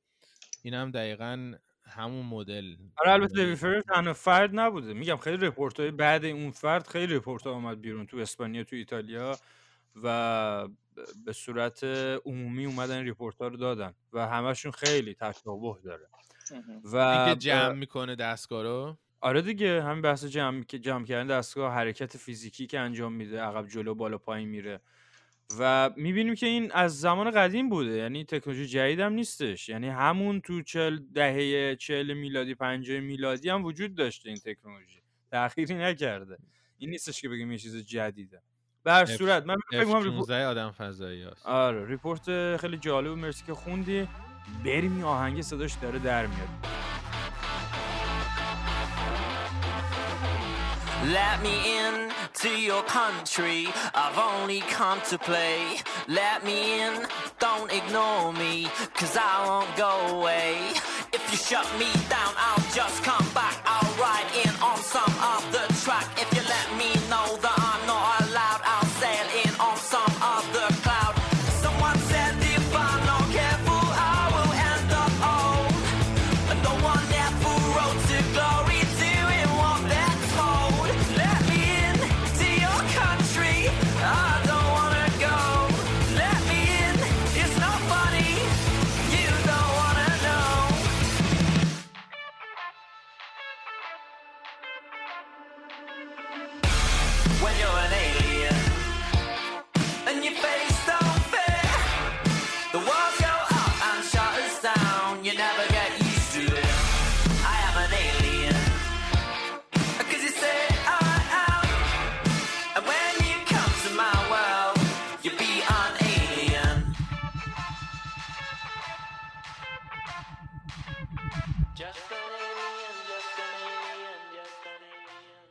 این هم دقیقا همون مدل آره البته دیوید فرر تنها فرد نبوده. میگم خیلی رپورت های بعد اون فرد خیلی رپورت ها آمد بیرون تو اسپانیا تو ایتالیا و به صورت عمومی اومدن این ریپورت ها رو دادن و همشون خیلی تشابه داره. و اینکه جمع می‌کنه دستگاه رو؟ آره دیگه همین بحث جمع که جمع کردن دستگاه حرکت فیزیکی که انجام میده عقب جلو بالا پایین میره. و می‌بینیم که این از زمان قدیم بوده یعنی تکنولوژی جدید هم نیستش. یعنی همون تو چل دهه چل میلادی پنجاه میلادی هم وجود داشته این تکنولوژی. تغییری نکرده. این نیستش که بگیم یه چیز جدیده. به هر صورت من می‌کنم report- F16 آدم فضایی هست. آره report خیلی جالب و مرسی که خوندی. بریم این آهنگ صداش داره در میاد. Let me in to your country. I've only come to play. Let me in, don't ignore me, cause I won't go away. If you shut me down, I'll just come back. I'll ride in on some when you're an alien and your face don't fit. The walls go up and us down. You never get used to it. I am an alien. Cause you say I am. And when you come to my world, you'll be an alien. Just an alien, just an alien, just an alien.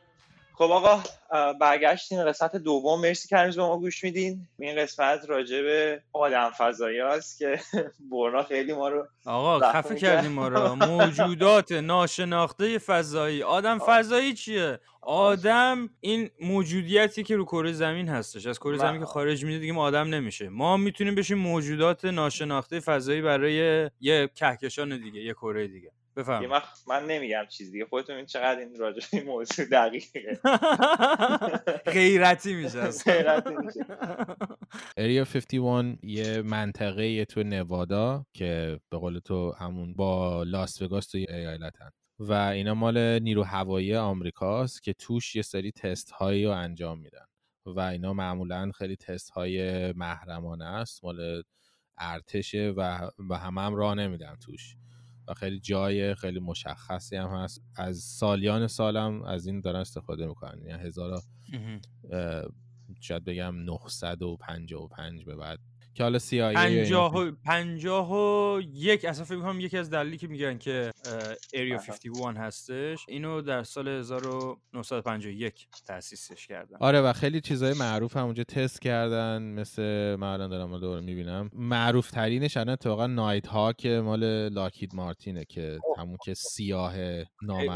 اه، برگشتیم قسمت دوم. مرسی که هنوز به ما گوش میدین. این قسمت راجع به آدم فضایی هست که برنا خیلی ما رو آقا خفه کرد. کردیم ما رو. موجودات ناشناخته فضایی. آدم فضایی چیه؟ آدم این موجودیتی که رو کره زمین هستش. از کره من- زمین که خارج میده دیگه ما آدم نمیشه. ما می‌تونیم بشیم موجودات ناشناخته فضایی برای یه کهکشان دیگه یه کره دیگه. بفهم من, من نمیگم چیز دیگه خودتون این چقدر این راجع به این موضوع دقیقه. غیرتی میشه. غیرتی میشه. اریا 51 یه منطقه تو نوادا که به قول تو همون با لاس وگاس توی ایالتن و اینا مال نیرو هوایی آمریکاست که توش یه سری تست هایی رو انجام میدن. و اینا معمولا خیلی تست های محرمانه است. مال ارتشه و, و همه هم راه نمیدن توش. و خیلی جای خیلی مشخصی هم هست. از سالیان سالم از این دارن استفاده می‌کنن. یعنی هزار اه، شاید بگم 955 به بعد که حالا CIA پنجاه و پنجاه و یک اصلا فکر می‌کنم یکی از دلیلی که میگن که اریا آها. 51 هستش اینو در سال 1951 تاسیسش کردن. آره و خیلی چیزای معروف هم اونجا تست کردن مثل من الان دارم دور می‌بینم. معروف ترینش الان اتفاقا نایت ها که مال لاکید مارتینه که همون که سیاه نامرئی.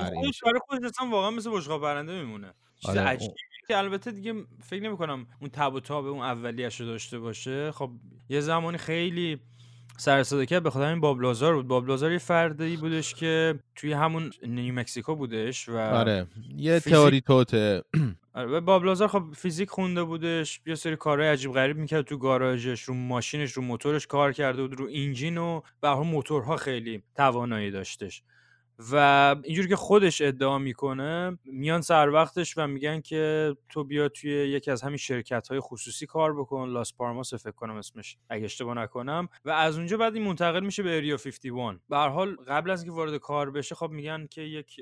برای خودش اصلا واقعا مثل بشقاب برنده میمونه. چیز آره، عجیبی که البته دیگه فکر نمی کنم اون تب و تاب اون اولیش رو داشته باشه. خب یه زمانی خیلی سر صدا کرد به خاطر همین باب لازار بود. باب لازار یه فردی بودش که توی همون نیو مکسیکو بودش و آره. یه فیزیک- تئوری توته. آره و باب لازار خب فیزیک خونده بودش یه سری کارهای عجیب غریب می‌کرد تو گاراژش رو ماشینش رو موتورش کار کرده بود رو اینجین و به موتورها خیلی توانایی داشتش. و اینجوری که خودش ادعا می‌کنه میان سر وقتش و میگن که تو بیا توی یکی از همین شرکت های خصوصی کار بکن لاس پارماس فکر کنم اسمش اگه اشتباه نکنم. و از اونجا بعد این منتقل میشه به اریا 51 به هر حال قبل از اینکه وارد کار بشه خب میگن که یک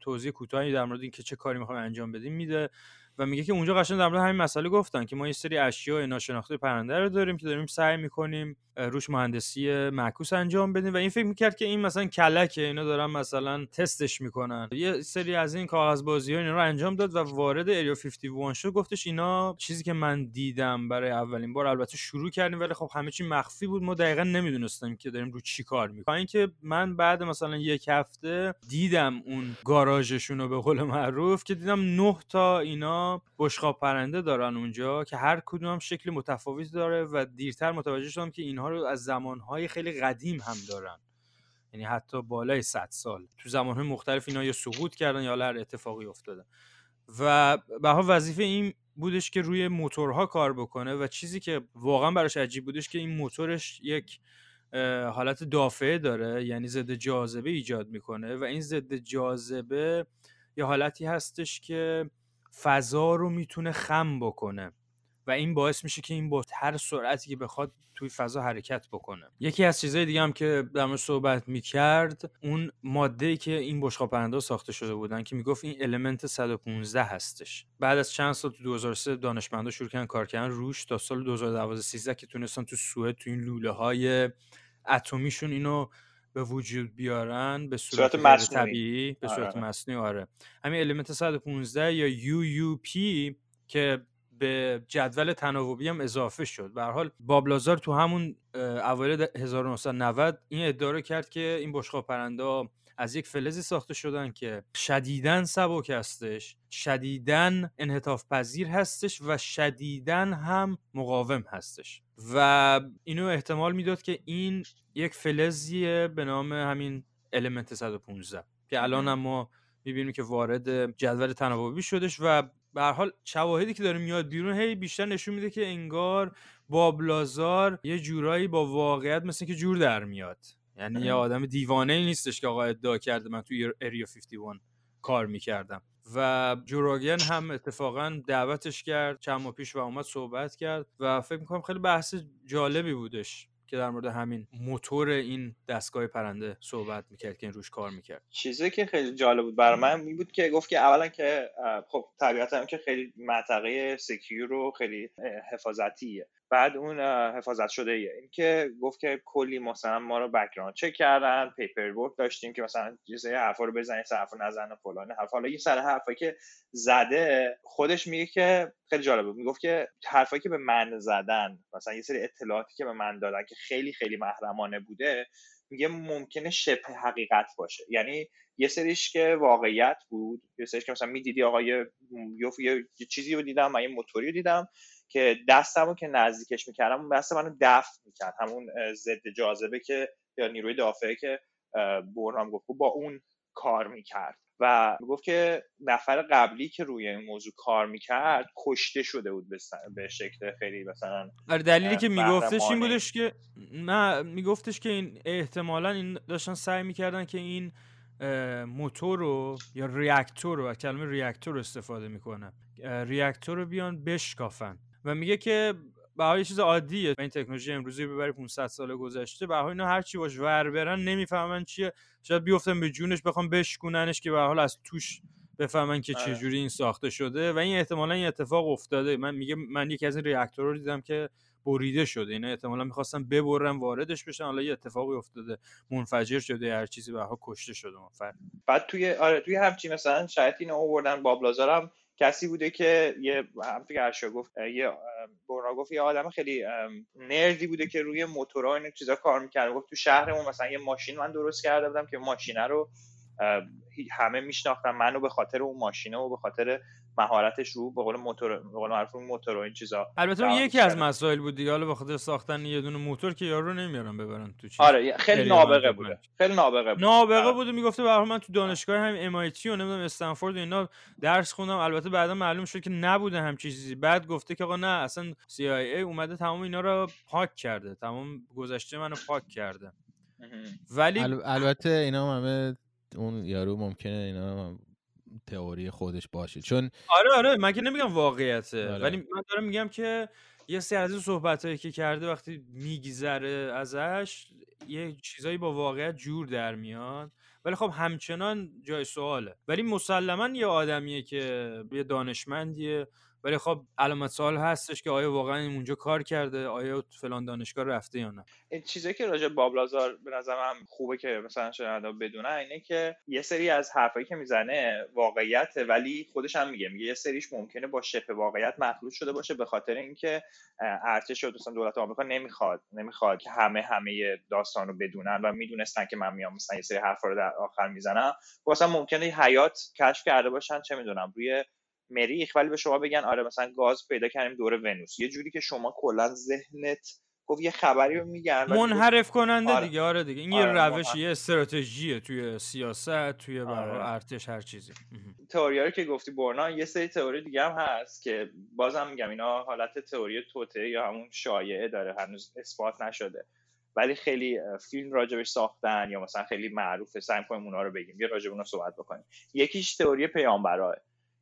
توضیح کوتاهی در مورد اینکه چه کاری می‌خوایم انجام بدیم میده. و میگه که اونجا قشنگ در همین مسئله گفتن که ما یه سری اشیاء ناشناخته پرنده رو داریم که داریم سعی می‌کنیم روش مهندسی معکوس انجام بدیم. و این فکر می‌کرد که این مثلا کلکه اینا دارن مثلا تستش می‌کنن. یه سری از این کاغذ بازی ها اینا رو انجام داد و وارد اریا 51 شد. گفتش اینا چیزی که من دیدم برای اولین بار البته شروع کردیم ولی خب همه چی مخفی بود. ما دقیقا نمی‌دونستیم که داریم رو چی کار می‌کنیم. اینکه من بعد مثلا یک هفته دیدم اون گاراژشون رو به قول معروف که دیدم نه تا اینا بشقاب پرنده دارن اونجا که هر کدوم هم شکل متفاوتی داره و دیرتر متوجه شدم که اینها رو از زمانهای خیلی قدیم هم دارن. یعنی حتی بالای 100 سال. تو زمانهای مختلف اینا یا سقوط کردن یا هر اتفاقی افتاده. و به وظیفه این بودش که روی موتورها کار بکنه و چیزی که واقعا براش عجیب بودش که این موتورش یک حالت دافعه داره یعنی ضد جاذبه ایجاد می‌کنه و این ضد جاذبه یه حالتی هستش که فضا رو می‌تونه خم بکنه و این باعث میشه که این با هر سرعتی که بخواد توی فضا حرکت بکنه. یکی از چیزهای دیگه هم که در صحبت می‌کرد اون ماده که این بشقاب پرنده ساخته شده بودن که می‌گفت این المنت 115 هستش. بعد از چند سال تو 2003 دانشمندا شروع کردن کار کردن روش تا سال 2012 که تونستن تو سوئد تو این لوله های اتمیشون اینو به وجود بیارن به صورت, طبیعی به صورت آره. مصنوعی آره. همین المنت 115 یا UUP که به جدول تناوبی هم اضافه شد. به حال بابلازار تو همون اوایل 1990 این ادعا رو کرد که این بشقاب پرنده از یک فلزی ساخته شدن که شدیدن سبک هستش شدیدن انحطاف پذیر هستش و شدیدن هم مقاوم هستش. و اینو احتمال می‌داد که این یک فلزیه به نام همین المنت 115 که الان هم ما می‌بینیم که وارد جدول تناوبی شدش و به هر حال شواهدی که داره میاد بیرون هی بیشتر نشون میده که انگار بابلازار یه جورایی با واقعیت مثل که جور در میاد. یعنی یه آدم دیوانه ای نیستش که آقا ادعا کرده من توی اریا 51 کار می‌کردم. و جوراگن هم اتفاقا دعوتش کرد چند ماه پیش و اومد صحبت کرد و فکر می‌کنم خیلی بحث جالبی بودش که در مورد همین موتور این دستگاه پرنده صحبت می‌کرد که این روش کار می‌کرد. چیزی که خیلی جالب بود برای من این بود که گفت که اولا که خب طبیعتا که خیلی منطقه secure رو خیلی حفاظتیه. بعد اون حفاظت شده ایه. این که گفت که کلی مثلا ما رو background check کردن paperwork داشتیم که مثلا یه سری حرفا رو بزنید سر حرفا نزن فلان حرف حالا یه سر حرفایی که زده خودش میگه که خیلی جالب بود می‌گفت که حرفایی که به من زدن مثلا یه سری اطلاعاتی که به من دادن که خیلی خیلی محرمانه بوده میگه ممکنه شبه حقیقت باشه. یعنی یه سریش که واقعیت بود یه سریش که مثلا می‌دیدی آقا یه, یه چیزی رو دیدم من یه موتوری رو دیدم. که دستمو که نزدیکش می‌کردم اون دست منو دفت می‌کرد. همون ضد جاذبه که یا نیروی دافعه که برنامه گفت با اون کار می‌کرد. و گفت که نفر قبلی که روی این موضوع کار می‌کرد کشته شده بود به شکل خیلی مثلا آره دلیلی که میگفتش این بودش که نه میگفتش که این احتمالا این داشتن سعی می‌کردن که این موتور رو یا ریاکتور رو کلمه ریاکتور استفاده می‌کنن. ریاکتور رو بیان بشکافن. و میگه که به چیز عادیه این تکنولوژی امروزی ببری 500 سال گذشته. به اینا هر چی باش ور برن نمی‌فهمن چیه. شاید بیفتن به جونش بخوام بشکوننش که به حال از توش بفهمن که چه آره. جوری این ساخته شده. و این احتمالا این اتفاق افتاده. من میگه من یکی از این ریاکتورها رو دیدم که بریده شده. اینا احتمالا می‌خواستن ببرن واردش بشن. حالا یه اتفاقی افتاده. منفجر شده. هر چیزی به کشته شده. بعد توی آره توی همچین مثلا شاید اینو آوردن بابلازارم کسی بوده که یه همونطور که ارشا گفت یه برنا گفت یه آدم خیلی نردی بوده که روی موتورها این چیزا کار می‌کرد. گفت تو شهرمون مثلا یه ماشین من درست کرده بودم که ماشینه رو همه میشناختن منو به خاطر اون ماشینه و به خاطر مهارتش رو به قول موتور به قول معروف موتور و این چیزا البته یکی از مسائل بود دیگه حالا به خاطر ساختن یه دونه موتور که یارو نمیارن ببرن تو چیز. آره خیلی نابغه بوده. خیلی نابغه بود نابغه. بوده. می‌گفته به من تو دانشگاه همین MIT و نمی‌دونم استنفورد و اینا درس خوندم. البته بعدا معلوم شد که نبوده هم چیزی. بعد گفته که آقا نه اصلا CIA اومده تمام اینا رو پاک کرده. تمام گذشته منو پاک کرده. ولی البته اینا همه اون یارو ممکنه اینا تئوری خودش باشه. چون آره آره من که نمیگم واقعیته. آره. ولی من دارم میگم که یه سری از این صحبت هایی که کرده وقتی میگذره ازش یه چیزایی با واقعیت جور در میاد. ولی خب همچنان جای سواله. ولی مسلما یه آدمیه که یه دانشمندیه. ولی خب علامت سوال هستش که آیا واقعا اونجا کار کرده؟ آیا فلان دانشگاه رفته یا نه؟ این چیزی که راجع بابلازار به نظرم خوبه که مثلا شنوندا بدونه اینه که یه سری از حرفایی که می‌زنه واقعیت ولی خودش هم میگه میگه یه سریش ممکنه با شبه واقعیت مخلوط شده باشه به خاطر اینکه ارتش و دوستان دولت آمریکا نمی‌خواد نمی‌خواد که همه همه داستان رو بدونن و می‌دونستن که من میام مثلا یه سری حرفا رو در آخر می‌زنم. مثلا ممکنه حیات کشف کرده باشن چه می‌دونم روی مریخ ولی به شما بگن آره مثلا گاز پیدا کردیم دور ونوس. یه جوری که شما کلا ذهنت گفت یه خبری رو میگن منحرف کننده آره. دیگه. آره دیگه. این یه آره، روشیه استراتژیه توی سیاست توی آره. ارتش هر چیزی. تئوری رو که گفتی برنا یه سری تئوری دیگه هم هست که بازم میگم اینا حالت تئوری توته یا همون شایعه داره. هنوز اثبات نشده. ولی خیلی فیلم راجبش ساختن یا مثلا خیلی معروفه سعی کنیم اونا رو بگیم. یا راجب اونا صحبت بکنیم. یکیش تئوری پیامبراه.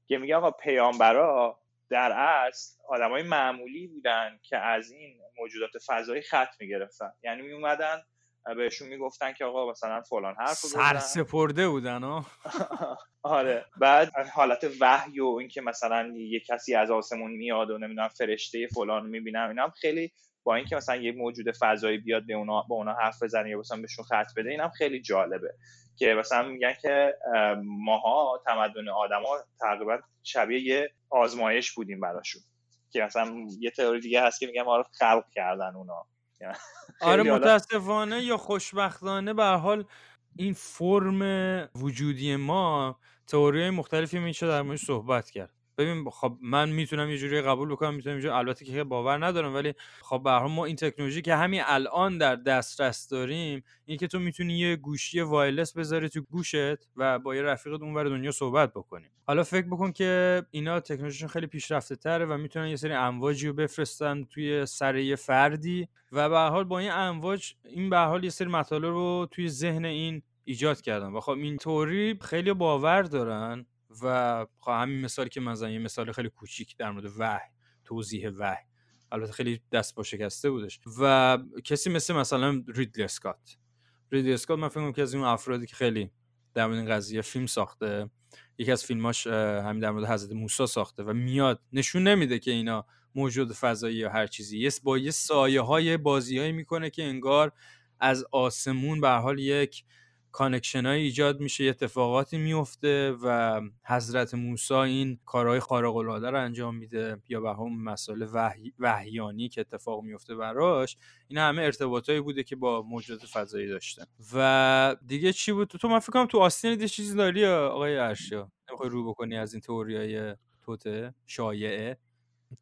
که میگه آقا پیامبرا در اصل آدمای معمولی بودن که از این موجودات فضایی خط می‌گرفتن. یعنی میومدن بهشون می‌گفتن که آقا مثلا فلان حرف رو سرسپرده بودن ها آره. بعد حالت وحی و اینکه مثلا یه کسی از آسمون میاد و نمی‌دونم فرشته فلان می‌بینم اینا هم خیلی با اینکه مثلا یه موجود فضایی بیاد به اونا با اونا حرف بزنه یا مثلا بهشون خط بده اینم خیلی جالبه. که مثلا میگن که اه، ماها تمدن آدما تقریبا شبیه یه آزمایش بودیم براشون. که مثلا یه تئوری دیگه هست که میگن ما رو خلق کردن اونا. آره متاسفانه یا خوشبختانه به حال این فرم وجودی ما تئوری مختلفی میشه در موردش صحبت کرد. ببین خب من می‌تونم یه جوری قبول بکنم می‌تونم یه البته که باور ندارم ولی خب به ما این تکنولوژی که همین الان در دسترس داریم این که تو می‌تونی یه گوشی وایرلس بذاری تو گوشت و با یه رفیقت اونور دنیا صحبت بکنی. حالا فکر بکن که اینا تکنولوژیشون خیلی پیشرفته تره و می‌تونن یه سری امواجی رو بفرستن توی سر یه فردی و به حال با این امواج این به حال یه سری مطالب رو توی ذهن این ایجاد کردن. و خب این توری خیلی باور دارن. و خب همین مثالی که من زدم یه مثال خیلی کوچیک در مورد وحی توضیح وحی. البته خیلی دست با شکسته بودش. و کسی مثل مثلا ریدلی اسکات ریدلی اسکات من فکر که از اون افرادی که خیلی در مورد این قضیه فیلم ساخته یکی از فیلماش همین در مورد حضرت موسی ساخته و میاد. نشون نمیده که اینا موجود فضایی یا هر چیزی. یه با یه سایه های بازیهایی می‌کنه که انگار از آسمون به حال یک connection ایجاد میشه یه اتفاقاتی میفته و حضرت موسی این کارهای خارق العاده رو انجام میده یا به هم مسائل وحی... وحیانی که اتفاق میفته براش این همه ارتباطایی بوده که با موجودات فضایی داشته و دیگه چی بود؟ تو, من فکر کنم تو آستین یه چیزی داری آقای ارشیا؟ نمی‌خوای رو بکنی از این تئوریای توطئه شایعه؟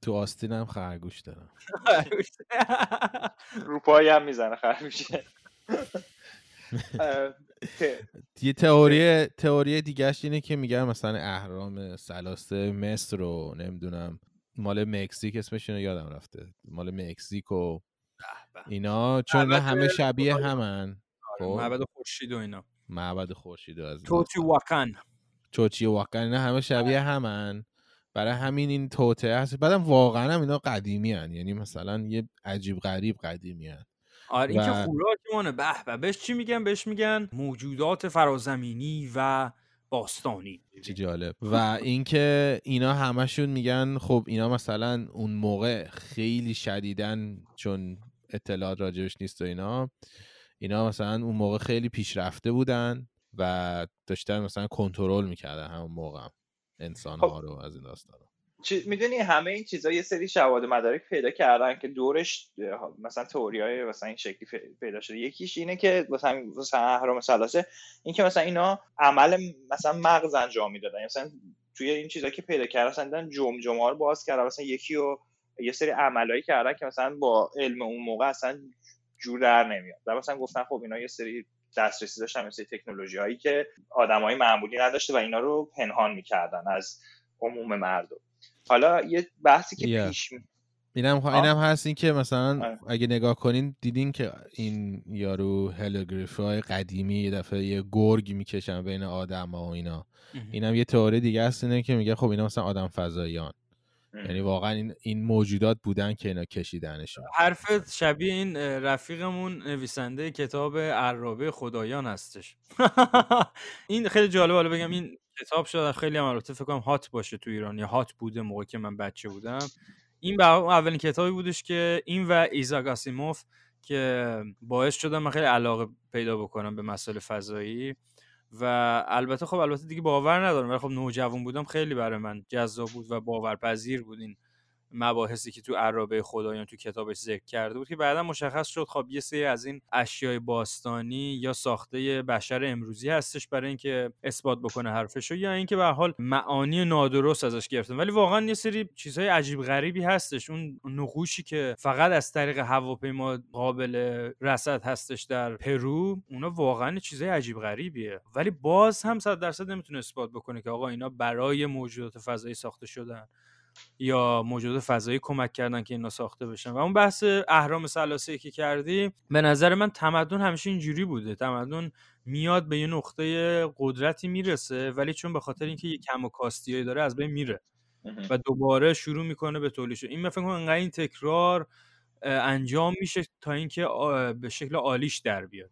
تو آستین هم خرگوش دارم. روپایی هم می‌زنه خرمیشه یه تئوری تئوری دیگهش اینه که میگن مثلا اهرام سلاسه مصر رو نمی‌دونم مال مکزیک اسمش اینو یادم رفته مال مکزیک و اینا چون همه شبیه همن. خب؟ معبد خورشید و اینا. معبد خورشید و از. توتی واکن. چوچی واقعا اینا همه شبیه همن. برای همین این توته هست. بعدم واقعا هم اینا قدیمی هن. یعنی مثلا یه عجیب غریب قدیمی هن. آره این که و- خوراکمونه. به به. بهش چی میگن؟ بهش میگن موجودات فرازمینی و باستانی. چه جالب. و اینکه اینا همشون میگن خب اینا مثلا اون موقع خیلی شدیدن چون اطلاعات راجبش نیست و اینا اینا مثلا اون موقع خیلی پیشرفته بودن و داشتن مثلا کنترل می‌کردن همون موقع انسان ها رو از این داستان می‌دونی همه این چیزا یه سری شواهد مدارک پیدا کردن که دورش مثلا تئوری های مثلا این شکلی پیدا شده. یکیش اینه که مثلا مثلا اهرام ثلاثه این که مثلا اینا عمل مثلا مغز انجام می‌دادن. مثلا توی این چیزا که پیدا کردن مثلا دیدن جمجمه رو باز کردن. مثلا یکی رو یه سری عملایی کردن که مثلا با علم اون موقع اصلا جور در نمیاد. و مثلا گفتن خب اینا یه سری دسترسی داشتن مثل تکنولوژی هایی که آدمای معمولی نداشته و اینا رو پنهان می‌کردن از عموم مردم. حالا یه بحثی که Yeah. پیش اینم آه. اینم هست این که مثلا آره. اگه نگاه کنین دیدین که این یارو هلوگریف های قدیمی یه دفعه یه گرگ می‌کشن بین آدم ها و اینا. اینم یه تئوری دیگه هست اینه که میگه خب اینا مثلا آدم فضاییان. یعنی واقعا این, این موجودات بودن که اینا کشیدنشون. حرفت شبیه این رفیقمون نویسنده کتاب عرابه خدایان هستش. این خیلی جالب حالا بگم این کتاب شد خیلی هم البته فکر کنم هات باشه تو ایران یا هات بوده موقع که من بچه بودم. این به اولین کتابی بودش که این و ایزاک آسیموف که باعث شدم من خیلی علاقه پیدا بکنم به مسائل فضایی و البته خب البته دیگه باور ندارم ولی خب نوجوان بودم خیلی برای من جذاب بود و باورپذیر بود این مباحثی که تو عرابه خدایان تو کتابش ذکر کرده بود که بعدا مشخص شد خب یه سری از این اشیای باستانی یا ساخته بشر امروزی هستش برای اینکه اثبات بکنه حرفشو یا اینکه به حال معانی نادرست ازش گرفتن. ولی واقعا یه سری چیزهای عجیب غریبی هستش. اون نقوشی که فقط از طریق هواپیما قابل رصد هستش در پرو اونا واقعا چیزای عجیب غریبیه. ولی باز هم صد درصد نمی‌تونه اثبات بکنه که آقا اینا برای موجودات فضایی ساخته شدن. یا موجودات فضایی کمک کردن که اینا ساخته بشن. و اون بحث اهرام ثلاثه که کردی به نظر من تمدن همیشه اینجوری بوده. تمدن میاد به یه نقطه قدرتی می‌رسه ولی چون به خاطر اینکه یه کم و کاستیایی داره از بین میره و دوباره شروع می‌کنه به تولید این من فکر کنم انقدر این تکرار انجام میشه تا اینکه به شکل عالیش در بیاد.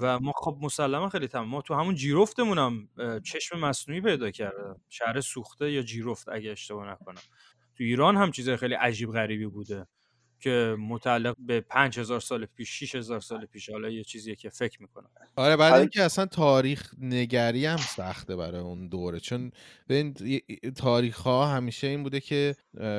و ما خب مسلما خیلی تمام. ما تو همون جیرفتمون هم چشم مصنوعی پیدا کرده. شهر سوخته یا جیرفت اگه اشتباه نکنم. تو ایران هم چیزای خیلی عجیب غریبی بوده که متعلق به 5000 سال پیش 6000 سال پیش حالا یه چیزیه که فکر می‌کنم. آره بعد اینکه اصلا تاریخ نگری هم سخته برای اون دوره. چون ببین تاریخ ها همیشه این بوده که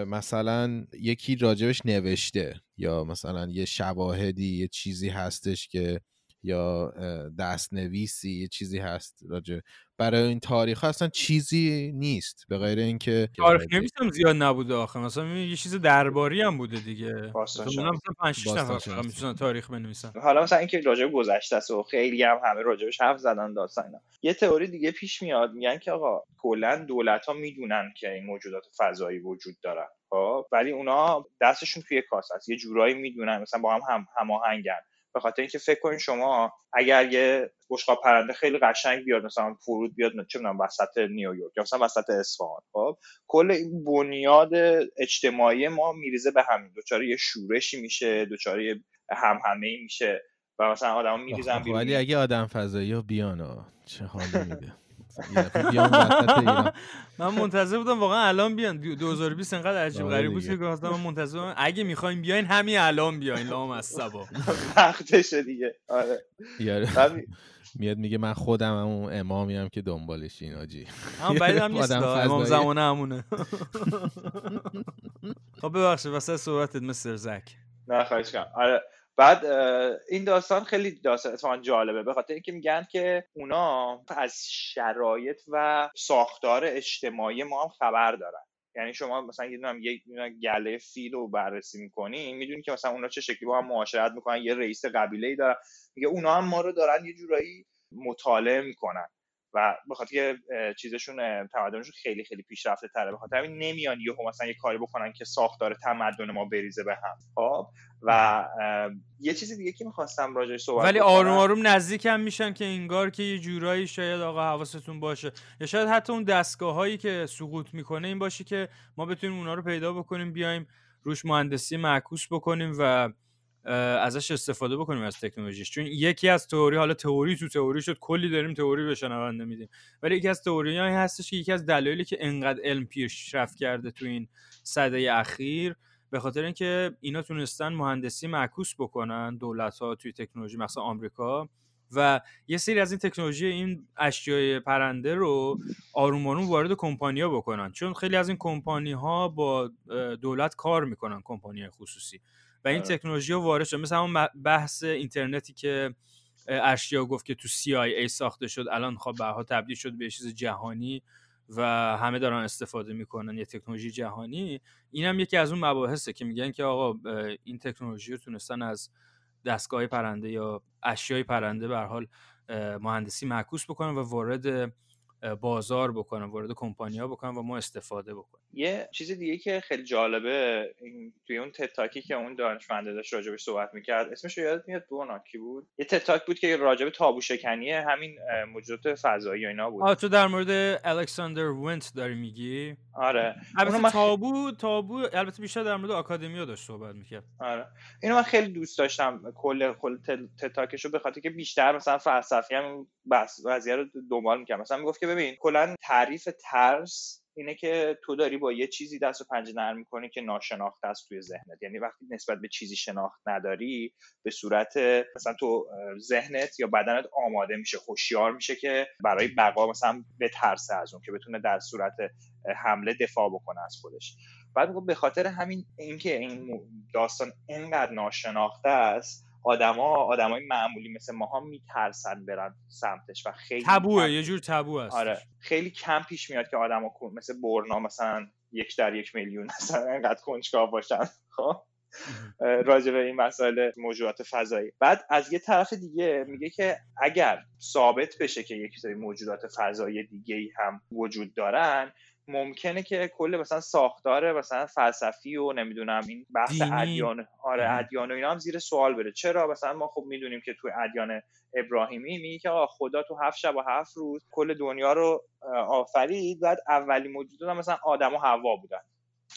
مثلا یکی راجبش نوشته یا مثلا یه شواهدی یه چیزی هستش که یا دستنویسی یه چیزی هست راجع برای این تاریخ ها اصلا چیزی نیست به غیر اینکه تاریخ نویسم زیاد نبوده آخه مثلا یه چیز درباری هم بوده دیگه. مثلا 5 6 نفر می‌تونن تاریخ بنویسن. حالا مثلا اینکه راجع گذشته است و خیلی هم همه راجعش حرف زدن داستان یه تئوری دیگه پیش میاد میگن که آقا کلا دولت ها می‌دونن که این موجودات فضایی وجود دارن خب؟ ولی اونا دستشون توی کاسه است. یه جورایی می‌دونن مثلا با هم, هم هماهنگن. به خاطر اینکه فکر کنید شما اگر یه بشقاب پرنده خیلی قشنگ بیاد مثلا فرود بیاد چه می‌دونم وسط نیویورک یا مثلا وسط اصفهان خب؟ کل این بنیاد اجتماعی ما میریزه به همین دچار یه شورشی میشه دچار یه هم همه میشه و مثلا آدم میریزن ولی اگه آدم فضایی ها بیان چه حالی میده؟ من منتظر بودم واقعا الان بیان. 2020 انقدر عجیب غریب بود که گفتم من منتظر بودم اگه می‌خواین بیاین همین الان بیاین. لام از سبا. وقتشه دیگه. آره. میاد میگه من خودم اون امامی هم که دنبالش این آجی. هم بعید هم نیست امام زمانه همونه. خب ببخشید واسه صحبتت مستر زک. نه خواهش کنم آره بعد این داستان خیلی داستان اتفاقا جالبه. به خاطر اینکه میگن که اونا از شرایط و ساختار اجتماعی ما هم خبر دارن. یعنی شما مثلا یه دونم یک گله فیل رو بررسی می‌کنی می‌دونی که مثلا اونا چه شکلی با هم معاشرت می‌کنن یه رئیس قبیله ای دارن. میگه اونا هم ما رو دارن یه جورایی مطالعه می‌کنن. و به خاطر که چیزشون تمدنشون خیلی خیلی پیشرفته تره. به خاطر همین نمیان یهو مثلا یه کاری بکنن که ساختار تمدن ما بریزه به هم. خب؟ و یه چیزی دیگه که می‌خواستم راجعش صحبت ولی آروم آروم نزدیک هم میشن که انگار که یه جورایی شاید آقا حواستون باشه. یا شاید حتی اون دستگاه هایی که سقوط می‌کنه این باشه که ما بتونیم اونا رو پیدا بکنیم بیایم روش مهندسی معکوس بکنیم و ازش استفاده بکنیم از تکنولوژیش. چون یکی از تئوری حالا تئوری تو تئوری شد کلی داریم تئوری به شنونده میدیم. ولی یکی از تئوری هایی هستش که یکی از دلایلی که انقدر علم پیشرفت کرده تو این صده اخیر به خاطر اینکه اینا تونستن مهندسی معکوس بکنن دولت ها توی تکنولوژی مثلا آمریکا. و یه سری از این تکنولوژی این اشیای پرنده رو آروم آروم وارد کمپانیا بکنن. چون خیلی از این کمپانی ها با دولت کار می‌کنن کمپانی خصوصی. و این آره. تکنولوژی ها وارد شد مثل همون بحث اینترنتی که ارشیا گفت که تو CIA ساخته شد الان خب به تبدیل شد به چیز جهانی و همه دارن استفاده می‌کنن یه تکنولوژی جهانی این هم یکی از اون مباحثه که میگن که آقا این تکنولوژی رو تونستن از دستگاه پرنده یا اشیای پرنده به حال مهندسی معکوس بکنن و وارد بازار بکنن وارد کمپانیا بکنن و ما استفاده بکنیم. یه چیز دیگه که خیلی جالبه توی اون تتاکی که اون دانشمنده داشت راجبش صحبت می‌کرد اسمش یادت میاد؟ دونا کی بود؟ یه تتاک بود که راجب تابو شکنی همین موجودات فضایی و اینا بود. آه تو در مورد الکساندر ونت داری میگی؟ آره. البته من... تابو تابو البته بیشتر در مورد academia داشت صحبت می‌کرد. آره. اینو من خیلی دوست داشتم کل کل TED Talk شو به خاطر که بیشتر مثلا فلسفی هم base قضیه رو دنبال می‌کرد. مثلا می‌گفت که ببین کلا تعریف ترس اینه که تو داری با یه چیزی دست و پنجه نرم می‌کنی که ناشناخته است توی ذهنت. یعنی وقتی نسبت به چیزی شناخت نداری به صورت مثلا تو ذهنت یا بدنت آماده میشه خوشیار میشه که برای بقا مثلا به ترس از اون که بتونه در صورت حمله دفاع بکنه از خودش. بعد به خاطر همین اینکه این داستان اینقدر ناشناخته است آدما آدمای معمولی مثل ماها میترسن برن سمتش و خیلی تبوه کم- یه جور تبو هست آره خیلی کم پیش میاد که آدما مثل برنا مثلا یک در یک میلیون مثلا اینقدر کنجکاو باشن. خب؟ راجع به این مسائل موجودات فضایی. بعد از یه طرف دیگه میگه که اگر ثابت بشه که یک سری موجودات فضایی دیگه ای هم وجود دارن ممکنه که کل مثلا ساختار مثلا فلسفی و نمی‌دونم این بحث. ادیان آره. ادیان و اینا هم زیر سوال بره چرا مثلا ما خب می‌دونیم که توی ادیان ابراهیمی میگه که آقا خدا تو هفت شب و هفت روز کل دنیا رو آفرید بعد اولی موجودات هم مثلا آدم و حوا بودن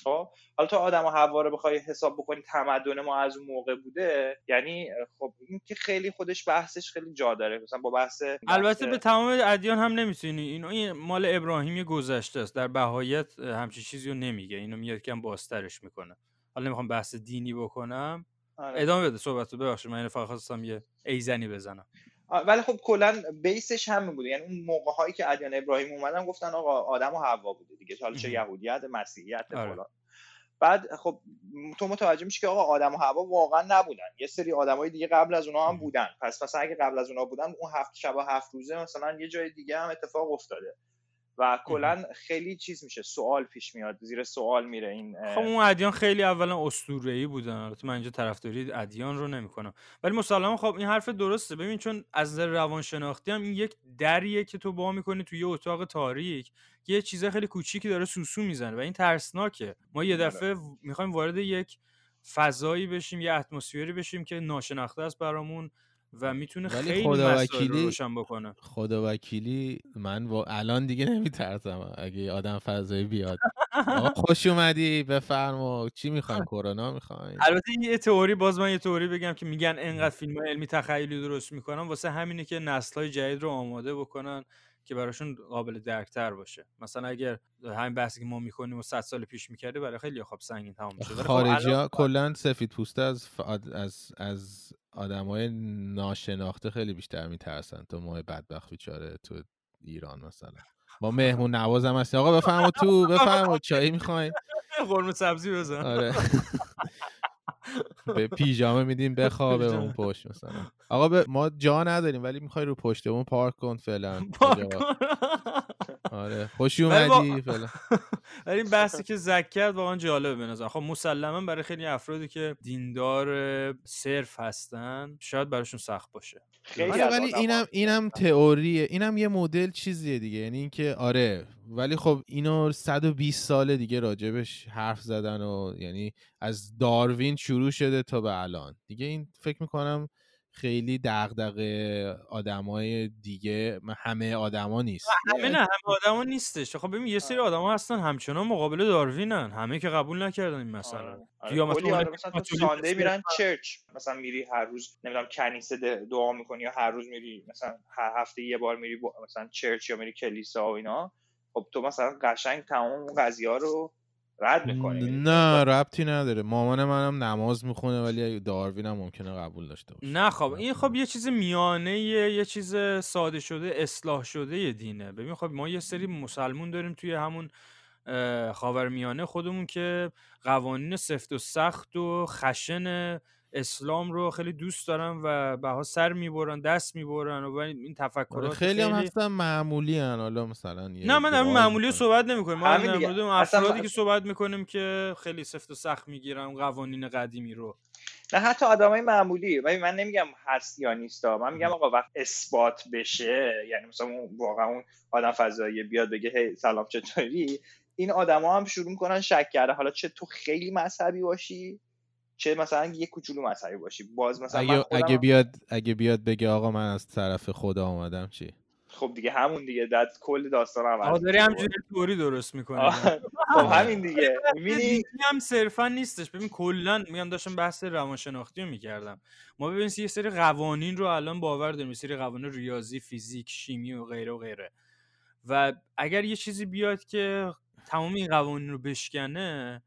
خب حالا تو آدم و حوا رو بخوای حساب بکنی تمدن ما از اون موقع بوده یعنی خب این که خیلی خودش بحثش خیلی جا داره مثلا با بحث البته به تمام ادیان هم نمی‌تونی این مال ابراهیمی گذشته است در بهایت همچین چیزی رو نمیگه اینو میاد کم بازترش می‌کنه. حالا نمی‌خوام بحث دینی بکنم. آره. ادامه بده صحبت رو ببخشید من اینو فقط خواستم یه ایزنی بزنم. ولی خب کلا بیسش همین بوده. یعنی اون موقع هایی که ادیان ابراهیم اومدن گفتن آقا آدم و حوا بوده دیگه. حالا چه. یهودیت مسیحیت آره. فلان. بعد خب تو متوجه میشی که آقا آدم و حوا واقعا نبودن. یه سری آدمای دیگه قبل از اونها هم بودن. پس مثلا اگه قبل از اونها بودن اون هفت شب و هفت روزه مثلا یه جای دیگه هم اتفاق افتاده. و کلا خیلی چیز میشه سوال پیش میاد زیر سوال میره این خب اون ادیان خیلی اولا اسطوره‌ای بودن البته من اینجا طرفداری ادیان رو نمی‌کنم. ولی مسلما خب این حرف درسته. ببین چون از نظر روانشناختی هم این یک دریه که تو با می‌کنی توی یه اتاق تاریک یه چیز خیلی کوچیکی داره سوسو می‌زنه و این ترسناکه. ما یه دفعه می‌خوایم وارد یک فضایی بشیم یه اتمسفری بشیم که ناشناخته است برامون. و می‌تونه ولی خیلی خدا وکیلی- روشن بکنه. خدا وکیلی من و الان دیگه نمیترسم. اگه آدم فضایی بیاد. خوش اومدی بفرما. چی می‌خواین کرونا می‌خواین البته یه تئوری باز من یه تئوری بگم که میگن انقدر فیلم های علمی تخیلی درست می‌کنن. واسه همینه که نسل های جدید رو آماده بکنن که براشون قابل درکتر باشه. مثلا اگر همین بحثی که ما می‌کنیم و 100 سال پیش می‌کرده برای خیلی خب سنگین تمام میشه خارجی ها کلا سفید پوسته از آد- از از آدمای ناشناخته خیلی بیشتر میترسن تو ما بدبخت بیچاره تو ایران مثلا. با مهمون نواز هم هستی. آقا بفرما تو بفرما چایی می‌خواین؟ قرمه سبزی بزن. آره. به پیژامه میدیم بخوابه. اون پشت مثلا. آقا به ما جا نداریم ولی می‌خوای رو پشتمون پارک کن فعلا. پارک اینجا. کن. آره. خوشی اومدی فعلا. ولی این بحثی که زک کرد واقعا جالبه به نظر. خب مسلما برای خیلی افرادی که دیندار صرف هستن شاید براشون سخت باشه. خیلی آره ولی اینم اینم تئوریه. اینم یه مدل چیزیه دیگه. یعنی اینکه آره ولی خب اینو 120 سال دیگه راجبش حرف زدن و یعنی از داروین شروع شده تا به الان دیگه این فکر می‌کنم خیلی دغدغه آدمای دیگه همه آدما نیست همه نه همه آدما نیستش خب ببین یه سری آدما هستن همچنان مقابل داروینن همه که قبول نکردن این مسئله آره. رو. آره. یا مثلا مثلا ساندی. میرن چرچ مثلا میری هر روز نمی‌دونم کنیسه دعا می‌کنی یا هر روز میری مثلا هر هفته یه بار میری با- مثلا چرچ یا میری کلیسا و اینا خب تو مثلا قشنگ تمام اون قضیه ها رو رد می‌کنی. نه ربطی نداره. مامان منم نماز می‌خونه ولی داروین هم ممکنه قبول داشته باشه. نه خب این خب یه چیز میانه یه چیز ساده شده اصلاح شده یه دینه. ببین خب ما یه سری مسلمون داریم توی همون خاورمیانه خودمون که قوانین سفت و سخت و خشن اسلام رو خیلی دوست دارن و بها سر می‌برن دست می‌برن و این آره، تفکرات خیلی هم هستن معمولی هن حالا مثلا نه من در مورد دعایی معمولی. صحبت نمی کنیم ما در. مورد افرادی که صحبت می‌کنیم که خیلی سفت و سخت می‌گیرن قوانین قدیمی رو. نه حتی آدمای معمولی. ولی من نمیگم هست یا نیستا من میگم آقا وقت اثبات بشه یعنی مثلا اون واقعا اون آدم فضایی بیاد بگه هی سلام چطوری؟ این آدما هم شروع می‌کنن شک کرده حالا چه تو خیلی مذهبی باشی؟ چه مثلا یه کوچولو مذهبی باشی. باز مثلا اگه, خودم اگه بیاد اگه بیاد بگه آقا من از طرف خدا اومدم چی؟ خب دیگه همون دیگه. داد کل داستان عوض آقا داری همجوری تئوری درست می‌کنی. آه، خب همین دیگه. می‌بینی؟ هم صرفا نیستش. ببین کلا میگم داشتم بحث روانشناختی رو می‌کردم. ما ببین یه سری قوانین رو الان باور داریم. یه سری قوانین ریاضی فیزیک شیمی و غیره و غیره. و اگر یه چیزی بیاد که تمام این قوانین رو بشکنه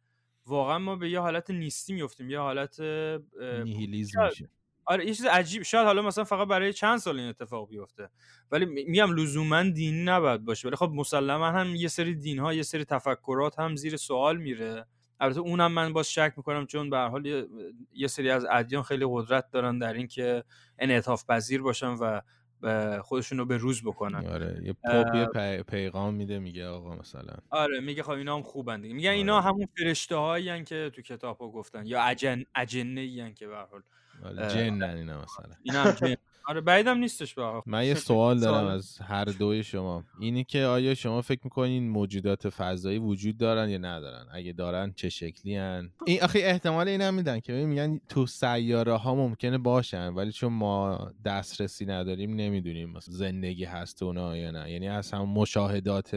واقعا ما به یه حالت نیستی میفتیم یه حالت نیهیلیزم میشه. آره یه چیز عجیب شاید حالا مثلا فقط برای چند سال این اتفاق بیفته ولی می- میگم لزوما دینی نباید باشه. ولی خب مسلما هم یه سری دین ها یه سری تفکرات هم زیر سوال میره. البته اونم من باز شک می‌کنم چون به حال یه, یه سری از ادیان خیلی قدرت دارن در اینکه انعطاف پذیر باشن و خودشون رو به روز بکنن. آره یه پاپ یه پی- پیغام میده میگه آقا مثلا. آره میگه خب اینا هم خوبن دیگه. میگن آره. اینا همون فرشته هایی که تو کتاب ها گفتن یا اجن اجنه که به هر حال. آره جنن اینا مثلا. اینا هم جن. آره بعیدم نیستش به. من یه سوال دارم. از هر دوی شما اینی که آیا شما فکر می‌کنین موجودات فضایی وجود دارن یا ندارن اگه دارن چه شکلی هن؟ این آخه احتمال این هم میدن که میگن تو سیاره ها ممکنه باشن ولی چون ما دسترسی نداریم نمی‌دونیم زندگی هست اونا یا نه یعنی از هم مشاهدات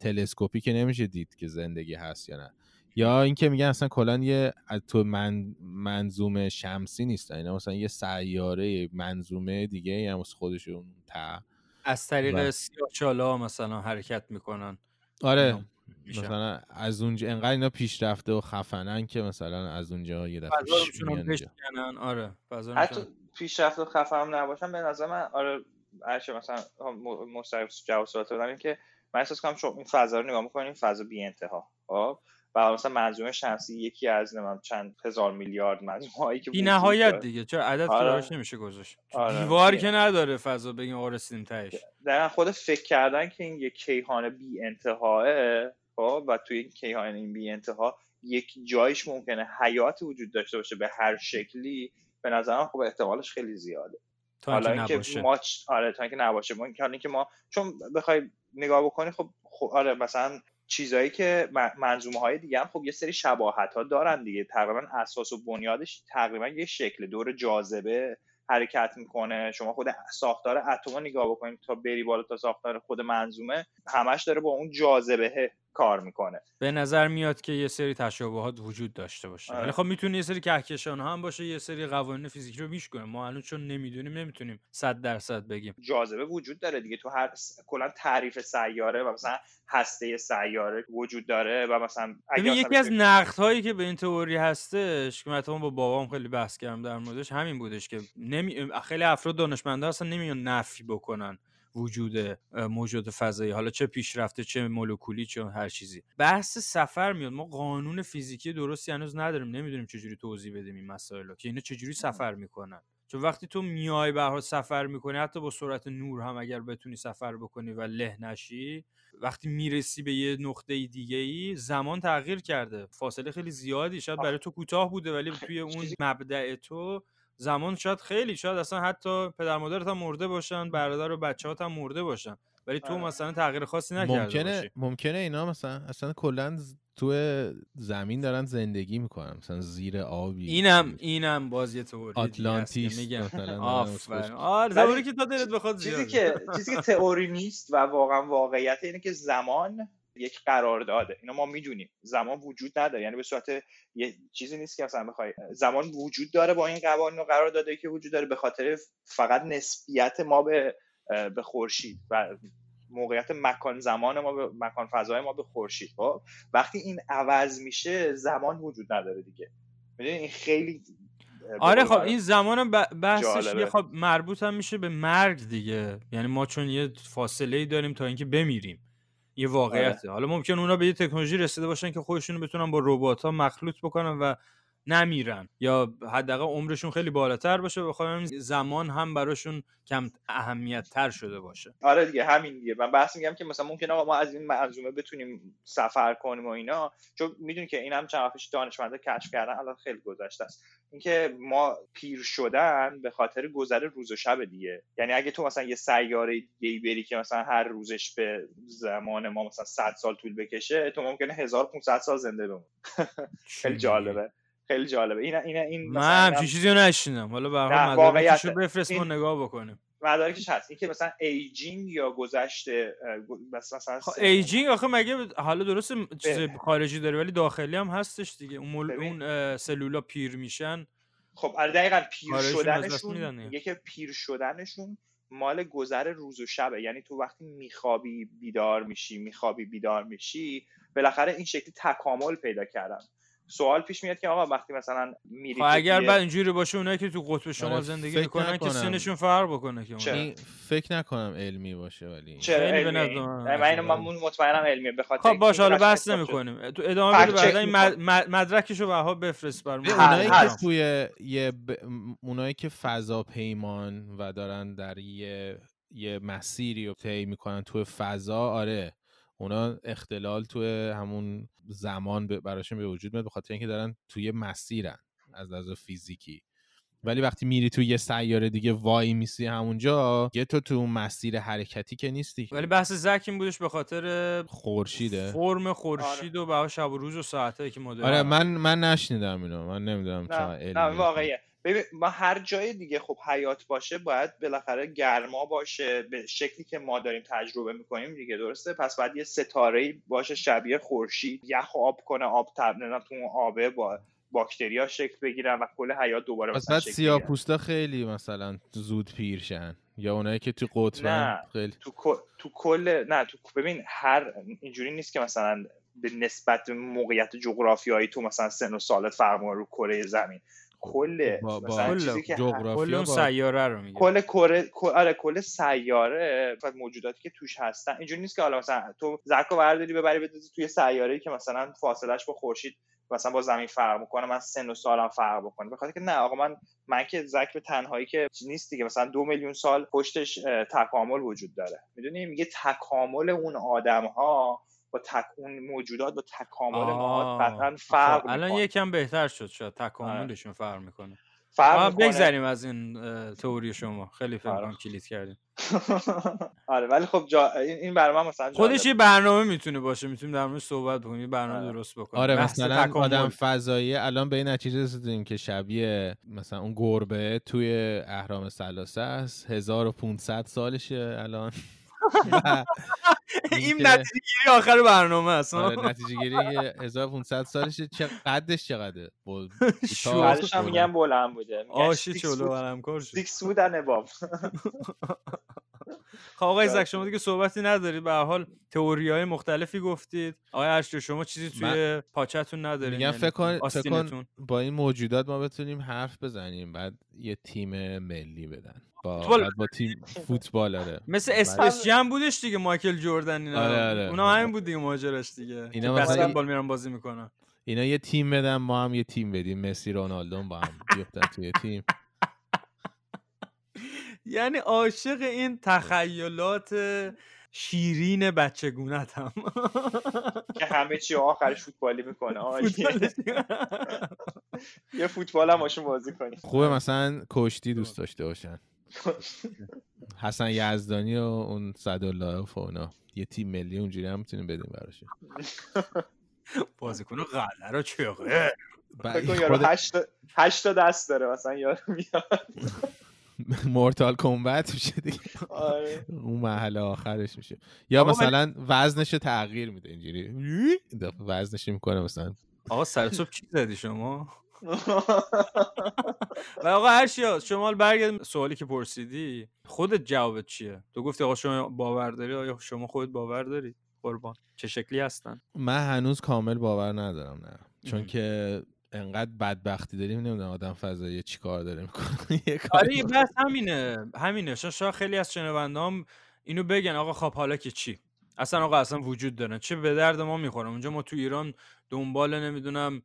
تلسکوپی که نمیشه دید که زندگی هست یا نه یا اینکه میگن اصلا کلا یه از تو من منظومه شمسی نیستن اینا مثلا یه سیاره منظومه دیگه هم از خودشون تا. از طریق و- سیاه‌چالا مثلا حرکت می‌کنن. آره میشن. مثلا از اونجا انقدر اینا پیشرفته و خفنن که مثلا از اونجا یه دفعه آره حتی می‌تونن پیشرفت و خفه هم نباشم به نظر من آره هرچه مثلا مستقیم جواب سوالات بدم این که من احساس کنم شما این فضا رو نگاه می‌کنین فضا بی انتها خب؟ و مثلا منظومه شمسی یکی از نمیم چند هزار میلیارد منظومه هایی که بی نهایت. دیگه چرا عدد آره. نمیشه گذاشت آره. دیوار که نداره فضا بگیم رسیدیم تهش دقیقا خود فکر کردن که این یک کیهان بی انتهاه خب و توی این کیهان این بی انتها یک جایش ممکنه حیات وجود داشته باشه به هر شکلی به نظرم خب احتمالش خیلی زیاده تا حالا اینکه نباشه ما آره تا اینکه نباشه ما اینکه ما چون بخوای نگاه بکنی خب, خب آره مثلا چیزایی که منظومه های دیگه هم خب یه سری شباهت ها دارن دیگه. تقریبا اساس و بنیادش تقریبا یه شکل دور جاذبه حرکت می‌کنه. شما خود ساختار اتم نگاه بکنید تا بری بالا تا ساختار خود منظومه همش داره با اون جاذبه کار می‌کنه. به نظر میاد که یه سری تشابهات وجود داشته باشه. آره. ولی خب می‌تونه یه سری کهکشان هم باشه یه سری قوانین فیزیکی رو میشکنه ما الان چون نمی‌دونیم نمی‌تونیم صد درصد بگیم. جاذبه وجود داره دیگه. تو هر س- کلا تعریف سیاره و مثلا هسته سیاره وجود داره و مثلا ببین مثلا یکی از نقد هایی که به این تئوری هستش که اتفاقا با بابام خیلی بحث کردم در موردش همین بودش که نمی... خیلی افراد دانشمندا اصلا نمیان نفی بکنن. وجود موجود فضایی حالا چه پیشرفته چه مولکولی چه هر چیزی. بحث سفر میاد. ما قانون فیزیکی درستی هنوز نداریم. نمی‌دونیم چجوری توضیح بدیم این مسائل رو که اینا چجوری سفر می‌کنن. چون وقتی تو میای به سفر می‌کنی حتی با سرعت نور هم اگر بتونی سفر بکنی و له نشی وقتی می‌رسی به یه نقطه دیگه ای زمان تغییر کرده. فاصله خیلی زیادی. شاید برای تو کوتاه بوده ولی توی اون مبدع تو زمان شاید خیلی شاید اصلا حتی پدر مادرت هم مرده باشن برادر و بچه‌هات هم مرده باشن. ولی تو آره. مثلا تغییر خاصی نکرده ممکنه باشی. ممکنه اینا مثلا اصلا کلا تو زمین دارن زندگی می‌کنن مثلا زیر آبی اینم اینم باز یه تئوری آتلانتیس مثلا دارن آفرین. آره که تا دلت بخواد چیزی. که چیزی که تئوری نیست و واقعا واقعیت اینه که زمان یک قرارداده اینو ما می‌دونیم. زمان وجود نداره. یعنی به صورت یه چیزی نیست که مثلا بخوای زمان وجود داره با این قوانین و قراردادایی که وجود داره به خاطر فقط نسبیت ما به به خورشید و موقعیت مکان زمان ما به مکان فضای ما به خورشید. خب؟ وقتی این عوض میشه زمان وجود نداره دیگه. می‌دونی؟ این خیلی آره خب معروف این زمان بحثش. یه خب مربوط هم میشه به مرگ دیگه. یعنی ما چون یه فاصله ای داریم تا اینکه بمیریم. یه واقعیته. حالا ممکن اونا به یه تکنولوژی رسیده باشن که خودشونو بتونن با ربات ها مخلوط بکنن و نمیرن. یا حداقل عمرشون خیلی بالاتر باشه بخوام زمان هم براشون کم اهمیت تر شده باشه. آره دیگه همین دیگه. من بحث میگم که مثلا ممکنه آقا ما از این منظومه بتونیم سفر کنیم و اینا. چون می‌دونی که این هم چند وقت پیش دانشمندا کشف کردن الان خیلی گذشته است. اینکه ما پیر شدن به خاطر گذر روز و شب دیگه. یعنی اگه تو مثلا یه سیاره دیگه بری که مثلا هر روزش به زمان ما مثلا 100 سال طول بکشه تو ممکنه 1500 سال زنده بمونی. خیلی جالبه. خیلی جالبه. این این این من همچین چیزی رو نشیدم حالا به هر. مدارکشو بفرست ما نگاه بکنیم. مدارکش هست. این که مثلا aging یا گذشته بس مثلا خب aging آخه مگه حالا درست چیز به- خارجی داره ولی داخلی هم هستش دیگه. اون مول... ببین. اون سلولا پیر میشن. خب آره دقیقا پیر شدنشون. میگه که پیر شدنشون مال گذر روز و شبه. یعنی تو وقتی میخوابی بیدار میشی میخوابی بیدار میشی بالاخره این شکلی تکامل پیدا کردن. سوال پیش میاد که آقا وقتی مثلا میری خب اگر بعد اینجوری باشه اونایی که تو قطب شما آره، زندگی می‌کنن که. سنشون فرق بکنه که چرا؟ فکر نکنم علمی باشه ولی چرا علمی؟ نظر من نه، من اینو عجیبه. من مطمئنم علمیه به خاطر خب باش حالا بحث اثبات نمی شده. کنیم تو ادامه بده چک بعدا این مد- می‌کنم. مد- مدرکشو بها بفرست برام اونایی که توی یه اونایی که فضا پیمان و دارن در یه یه مسیری رو طی می‌کنن توی فضا آره اونا اختلال توی همون زمان براشون به وجود میاد به خاطر اینکه دارن توی مسیرن از لحاظ فیزیکی. ولی وقتی میری توی یه سیاره دیگه وای میسی همونجا یه تو تو اون مسیر حرکتی که نیستی. ولی بحث زک این بودش به خاطر خورشیده. فرم خورشید و بها شب و روز و ساعتایی که ما آره من من نشنیدم اینو. من نمی‌دونم نه. نه واقعیه. ببین ما هر جای دیگه خب حیات باشه باید بالاخره گرما باشه به شکلی که ما داریم تجربه می‌کنیم دیگه درسته پس باید یه ستاره باشه شبیه خورشید یخ آب کنه آب تب تو اون آبه با باکتریا شکل بگیرن و کل حیات دوباره پس بعد شکل سیاه بگیرن. پوستا خیلی مثلا زود پیرشن یا اونایی که تو قطبن نه. خیلی تو کل- تو کل نه تو ببین هر اینجوری نیست که مثلا به نسبت موقعیت جغرافیایی تو مثلا سن و سالت فرق می‌کنه رو کره زمین کل با, با مثلا کل چیزی که کل اون سیاره رو میگه. کل کره آره کل سیاره و موجوداتی که توش هستن. اینجوری نیست که حالا مثلا تو زرکو برداری ببری بدوزی توی سیاره که مثلا فاصلش با خورشید مثلا با زمین فرق می‌کنه من سن و سالم فرق بکنه. بخاطر که نه آقا من من که زک به تنهایی که نیست دیگه. مثلا دو میلیون سال پشتش تکامل وجود داره. می‌دونی؟ میگه تکامل اون آدم ها با تک اون موجودات با تکامل ما. قطعا فرق خب، الان می‌کنه. یکم بهتر شد شاید تکاملشون فرق می‌کنه فرق می‌کنه. بگذریم از این تئوری شما خیلی فکر آره. کلید کردیم آره ولی خب جا... این من مثلا خودش. یه برنامه می‌تونه باشه می‌تونیم در موردش صحبت بکنیم یه برنامه آره. درست بکنیم آره مثلا. آدم فضایی الان به این نتیجه رسیدیم که شبیه مثلا اون گربه توی اهرام سلاسه است 1500 سالشه الان این نتیجه گیری آخر برنامه است آره نتیجه گیری که 1500 سالشه چه قدش چقدره بول- شو. کوتاه، بعدش هم بلند. میگن بلند بوده آشی چلو foot- علمکار شد foot and above. خب آقای. زک شما دیگه صحبتی ندارید به هر حال تئوری های مختلفی گفتید آقای ارشد شما چیزی توی پاچتون ندارید میگم فکر کن فکر کن با این موجودات ما بتونیم حرف بزنیم بعد یه تیم ملی بدن با فوتبال. با تیم فوتبال آره. مثل Space Jam بودش دیگه مایکل جوردن اینا. آره، آره. اونا همین بود دیگه ماجراش دیگه. اینا بسکتبال میرن بازی می‌کنن. اینا یه تیم بدن ما هم یه تیم بدیم. مسی رونالدو با هم بیفتن توی تیم. یعنی عاشق این تخیلات شیرین بچگونت هم که همه چی آخرش فوتبالی می‌کنه. یه فوتبال هم باشون بازی کنیم. خوبه مثلا کشتی دوست داشته باشن. حسن یزدانی و اون صدالله و اونا یه تیم ملی اونجوری هم می‌تونیم بدیم براشون بازیکن قلعه فکر کن این یارو هشت تا- هشت تا دست داره مثلا یارو میاد. مورتال کمبت میشه دیگه. آره. اون محل آخرش میشه. یا مثلا وزنش رو تغییر میده اینجوری. این دفعه وزنش می‌کنه مثلا. آقا سر صبح چی زدی شما؟ و آقا هرشیا شما حالا برگردیم سوالی که پرسیدی. خودت جوابت چیه؟ تو گفتی آقا شما باور داری؟ آیا شما خودت باور داری؟ قربان. چه شکلی هستن؟ من هنوز کامل باور ندارم نه. چون. که انقدر بدبختی داریم نمی‌دونم آدم فضایی چی کار داره می‌کنه. آره بحث همینه همینه. شاید خیلی از شنوندام اینو بگن آقا خب حالا که چی؟ اصلا آقا اصلا وجود دارن چه به درد ما می‌خورن اونجا ما تو ایران دنبال نمی‌دونم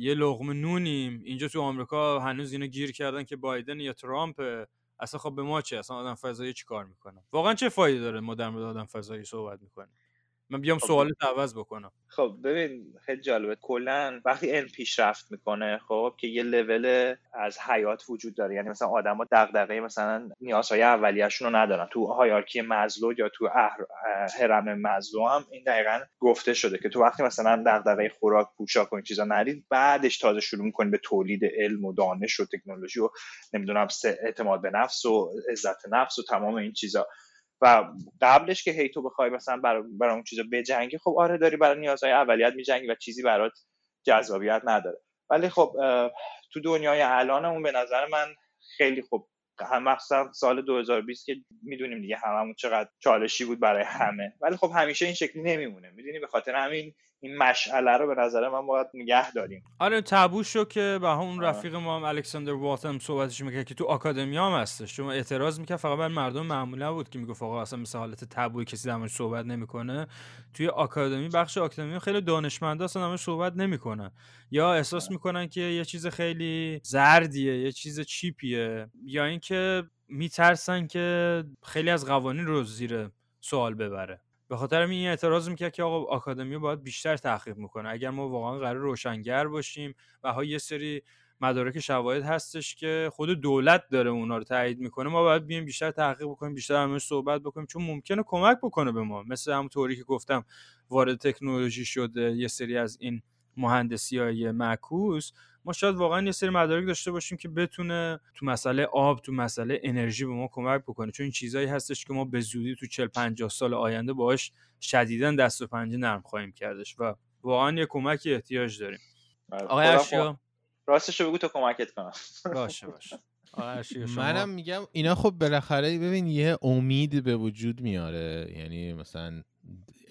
یه لقمه نونیم. اینجا تو آمریکا هنوز اینا گیر کردن که بایدن یا ترامپ اصلا خب به ما چه؟ اصلا آدم فضایی چی کار می‌کنن واقعا چه فایده داره ما در مورد آدم فضایی صحبت می‌کنیم؟ من بیام خب. سوالت عوض بکنم. خب ببین خیلی جالبه. کلا وقتی علم پیشرفت می‌کنه خب که یه لول از حیات وجود داره. یعنی مثلا آدما دغدغه مثلا نیازهای اولیه‌شون رو ندارن. تو هایارکی مزلو یا تو هرم مزلو هم این دقیقا گفته شده که تو وقتی مثلا دغدغه خوراک پوشاک و این چیزا ندید بعدش تازه شروع می‌کنی به تولید علم و دانش و تکنولوژی و نمی‌دونم اعتماد به نفس و عزت نفس و تمام این چیزا. و قبلش که هی تو بخوای مثلا برای برای اون چیزا بجنگی خب آره داری برای نیازهای اولیت میجنگی و چیزی برات جذابیت نداره. ولی خب تو دنیای الانمون به نظر من خیلی خوب هم سال 2020 که می‌دونیم دیگه هممون چقدر چالشی بود برای همه. ولی خب همیشه این شکلی نمیمونه. می‌دونی؟ به خاطر همین این مشعله رو به نظر من باید نگه داریم. آره تابو شو که به اون. رفیق ما هم الکساندر واتم صحبتش می‌کرد که تو آکادمی هم هستش. شما اعتراض می‌کرد فقط بر مردم معمولی بود که می‌گفت آقا اصلا مثل حالت تابوی کسی در صحبت نمی‌کنه. توی آکادمی بخش آکادمی خیلی دانشمندا اصلا موردش صحبت نمی‌کنن. یا احساس می‌کنن که یه چیز خیلی زردیه یه چیز چیپیه. یا اینکه میترسن که خیلی از قوانین رو زیر سوال ببره. به خاطر این اعتراض می‌کرد که آقا آکادمی باید بیشتر تحقیق می‌کنه. اگر ما واقعا قرار روشنگر باشیم و ها یه سری مدارک شواهد هستش که خود دولت داره اونا رو تایید می‌کنه ما باید بیایم بیشتر تحقیق بکنیم بیشتر همش صحبت بکنیم چون ممکنه کمک بکنه به ما. مثل همون طوری که گفتم وارد تکنولوژی شده یه سری از این مهندسی های معکوس ما شاید واقعا یه سری مدارک داشته باشیم که بتونه تو مسئله آب تو مسئله انرژی به ما کمک بکنه. چون این چیزایی هستش که ما به زودی تو 40 50 سال آینده باهاش شدیدا دست و پنجه نرم خواهیم کردش و واقعا یه کمکی احتیاج داریم. آقای خودم اشیا. راستش رو بگو تا کمکت کنم. باشه باشه. آقای منم میگم اینا خب بالاخره ببین یه امید به وجود میاره. یعنی مثلا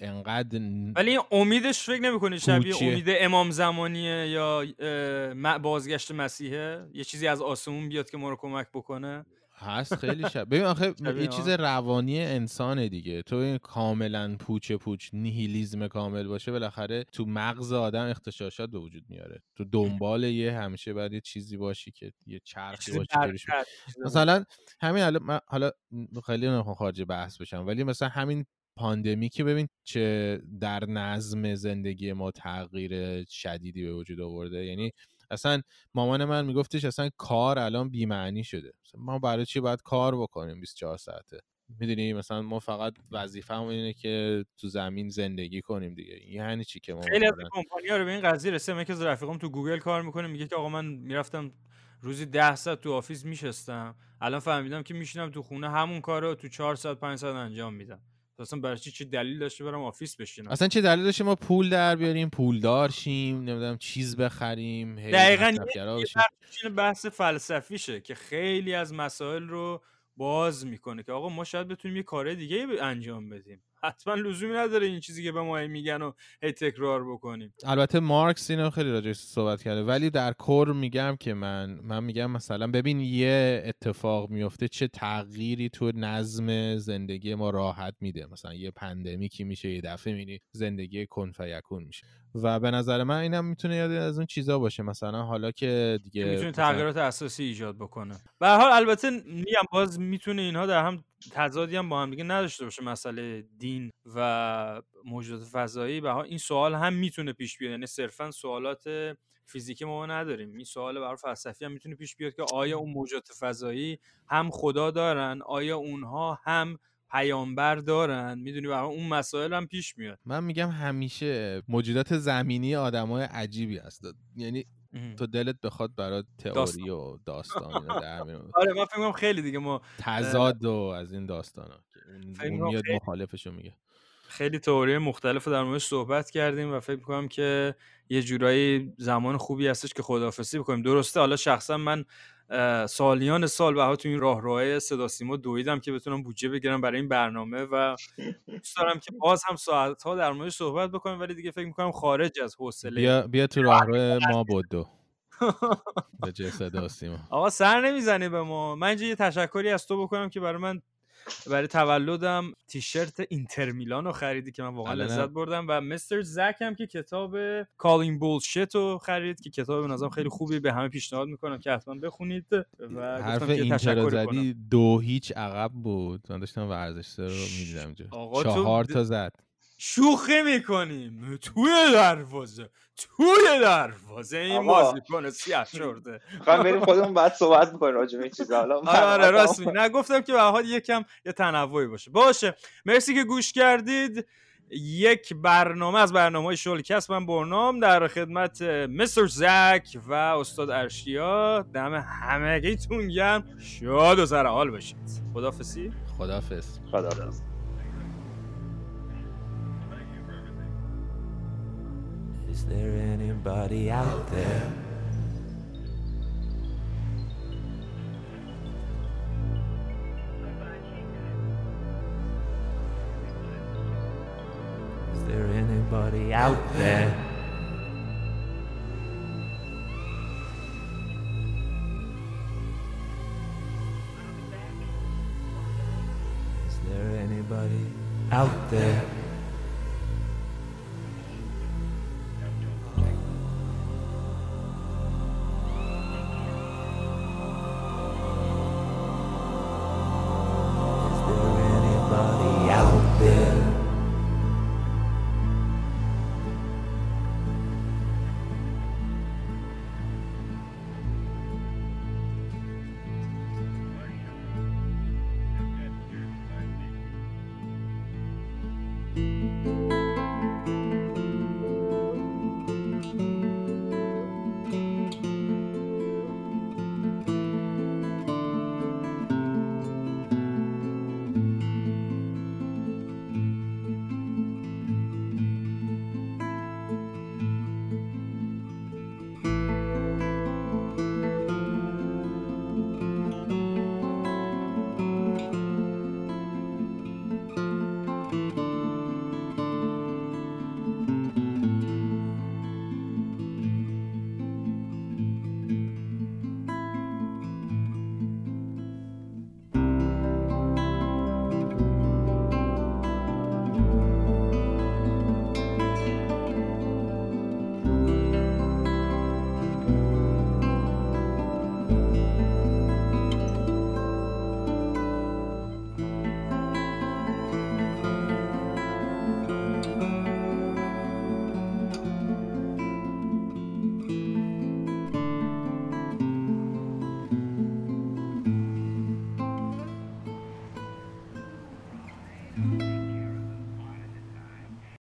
انقدر ولی امیدش فکر نمی‌کنی شبیه. امید امام زمانیه یا بازگشت مسیحه؟ یه چیزی از آسمون بیاد که ما رو کمک بکنه؟ هست خیلی شب. ببین آخه یه. چیز روانی انسانه دیگه. تو این کاملا پوچ پوچ نیهیلیزم کامل باشه بالاخره تو مغز آدم اختشاشات به وجود میاره. تو دنبال یه همیشه باید یه چیزی باشی که یه چرخی باشی مثلا همین من حالا خیلی نمی‌خوام خارج بحث بشم ولی مثلا همین پاندمی که ببین چه در نظم زندگی ما تغییر شدیدی به وجود آورده. یعنی اصلا مامان من میگفتش اصلا کار الان بیمعنی شده. ما برای چی باید کار بکنیم 24 ساعته؟ می‌دونی مثلا ما فقط وظیفه اینه که تو زمین زندگی کنیم دیگه. یعنی چی که ما خیلی از کمپانی ها رو به این قضیه رسیدم. یکی از رفیقام تو گوگل کار می‌کنه میگه که آقا من می‌رفتم روزی ده ساعت تو office میشستم. الان فهمیدم که میشینم تو خونه همون کار رو تو چهار ساعت پنج ساعت انجام میدم. اصلا برای چی چه دلیل داشته برم office بشینم؟ اصلا چه دلیل داشته ما پول در بیاریم پولدار شیم نمی‌دونم چیز بخریم هی دقیقاً یه- بحث فلسفیشه که خیلی از مسائل رو باز می‌کنه که آقا ما شاید بتونیم یه کار دیگه انجام بدیم. حتما لزومی نداره این چیزی که به ما میگن و هی تکرار بکنیم. البته مارکس اینو خیلی راجعش صحبت کرده ولی در کور میگم که من من میگم مثلا ببین یه اتفاق میفته چه تغییری تو نظم زندگی ما راحت میده. مثلا یه پندمیکی میشه یه دفعه می‌بینی زندگی کن فیکون میشه. و به نظر من اینم می‌تونه یاد از اون چیزا باشه. مثلا حالا که دیگه می‌تونه تغییرات اساسی ایجاد بکنه. به هر حال البته میگم باز می‌تونه اینها در هم تضادی هم با هم دیگه نداشته باشه مسئله دین و موجودات فضایی. به این سوال هم می‌تونه پیش بیاد. یعنی صرفا سوالات فیزیکی ما نداریم. این سوال برای فلسفی هم می‌تونه پیش بیاد که آیا اون موجودات فضایی هم خدا دارن؟ آیا اونها هم پیامبر دارن؟ می‌دونی برای اون مسائل هم پیش میاد. من میگم همیشه موجودات زمینی آدمای عجیبی هست یعنی. تو دلت بخواد برای. تئوری و داستان. آره من فکر می‌کنم خیلی دیگه ما تضاد و از این داستان ها فکر اون میاد مخالفشو میگه خیلی تئوری مختلف در موردش صحبت کردیم و فکر می‌کنم که یه جورایی زمان خوبی هستش که خداحافظی بکنیم درسته حالا شخصا من سالیان سال بها تو این راه صدا سیما دویدم که بتونم بودجه بگیرم برای این برنامه و دوست دارم که باز هم ساعت ها در موردش صحبت بکنیم ولی دیگه فکر می‌کنم خارج از حوصله بیا بیا تو راهرو ما بدو. به جه صدا سیما. آقا سر نمی‌زنی به ما. من اینجا یه تشکری از تو بکنم که برای من برای تولدم تیشرت اینتر میلان رو خریدی که من واقعا لذت بردم. و مستر زک هم که کتاب کالینگ بولشت رو خرید که کتاب به نظرم خیلی خوبی به همه پیشنهاد می‌کنم که حتما بخونید. و حرف اینتر زدی دو هیچ عقب بود. من داشتم ورزش رو می‌دیدم اینجا. آقا چهار تا زد. شوخی می‌کنیم. توی دروازه. توی دروازه. این. بازیکن سیاه شرده می‌خوایم بریم خودمون بعد صحبت می‌کنیم راجع به این چیزا. حالا آره آره راست نه گفتم که به حال یکم یه تنوعی باشه. باشه. مرسی که گوش کردید. یک برنامه از برنامه های شولکست من برنام در خدمت مستر زک و استاد ارشیا. دم همگیتون گرم. شاد و سر حال باشید. خدافسی خدافظ خداحافظ. Is there anybody out there? Is there anybody? out there? Is there anybody out there?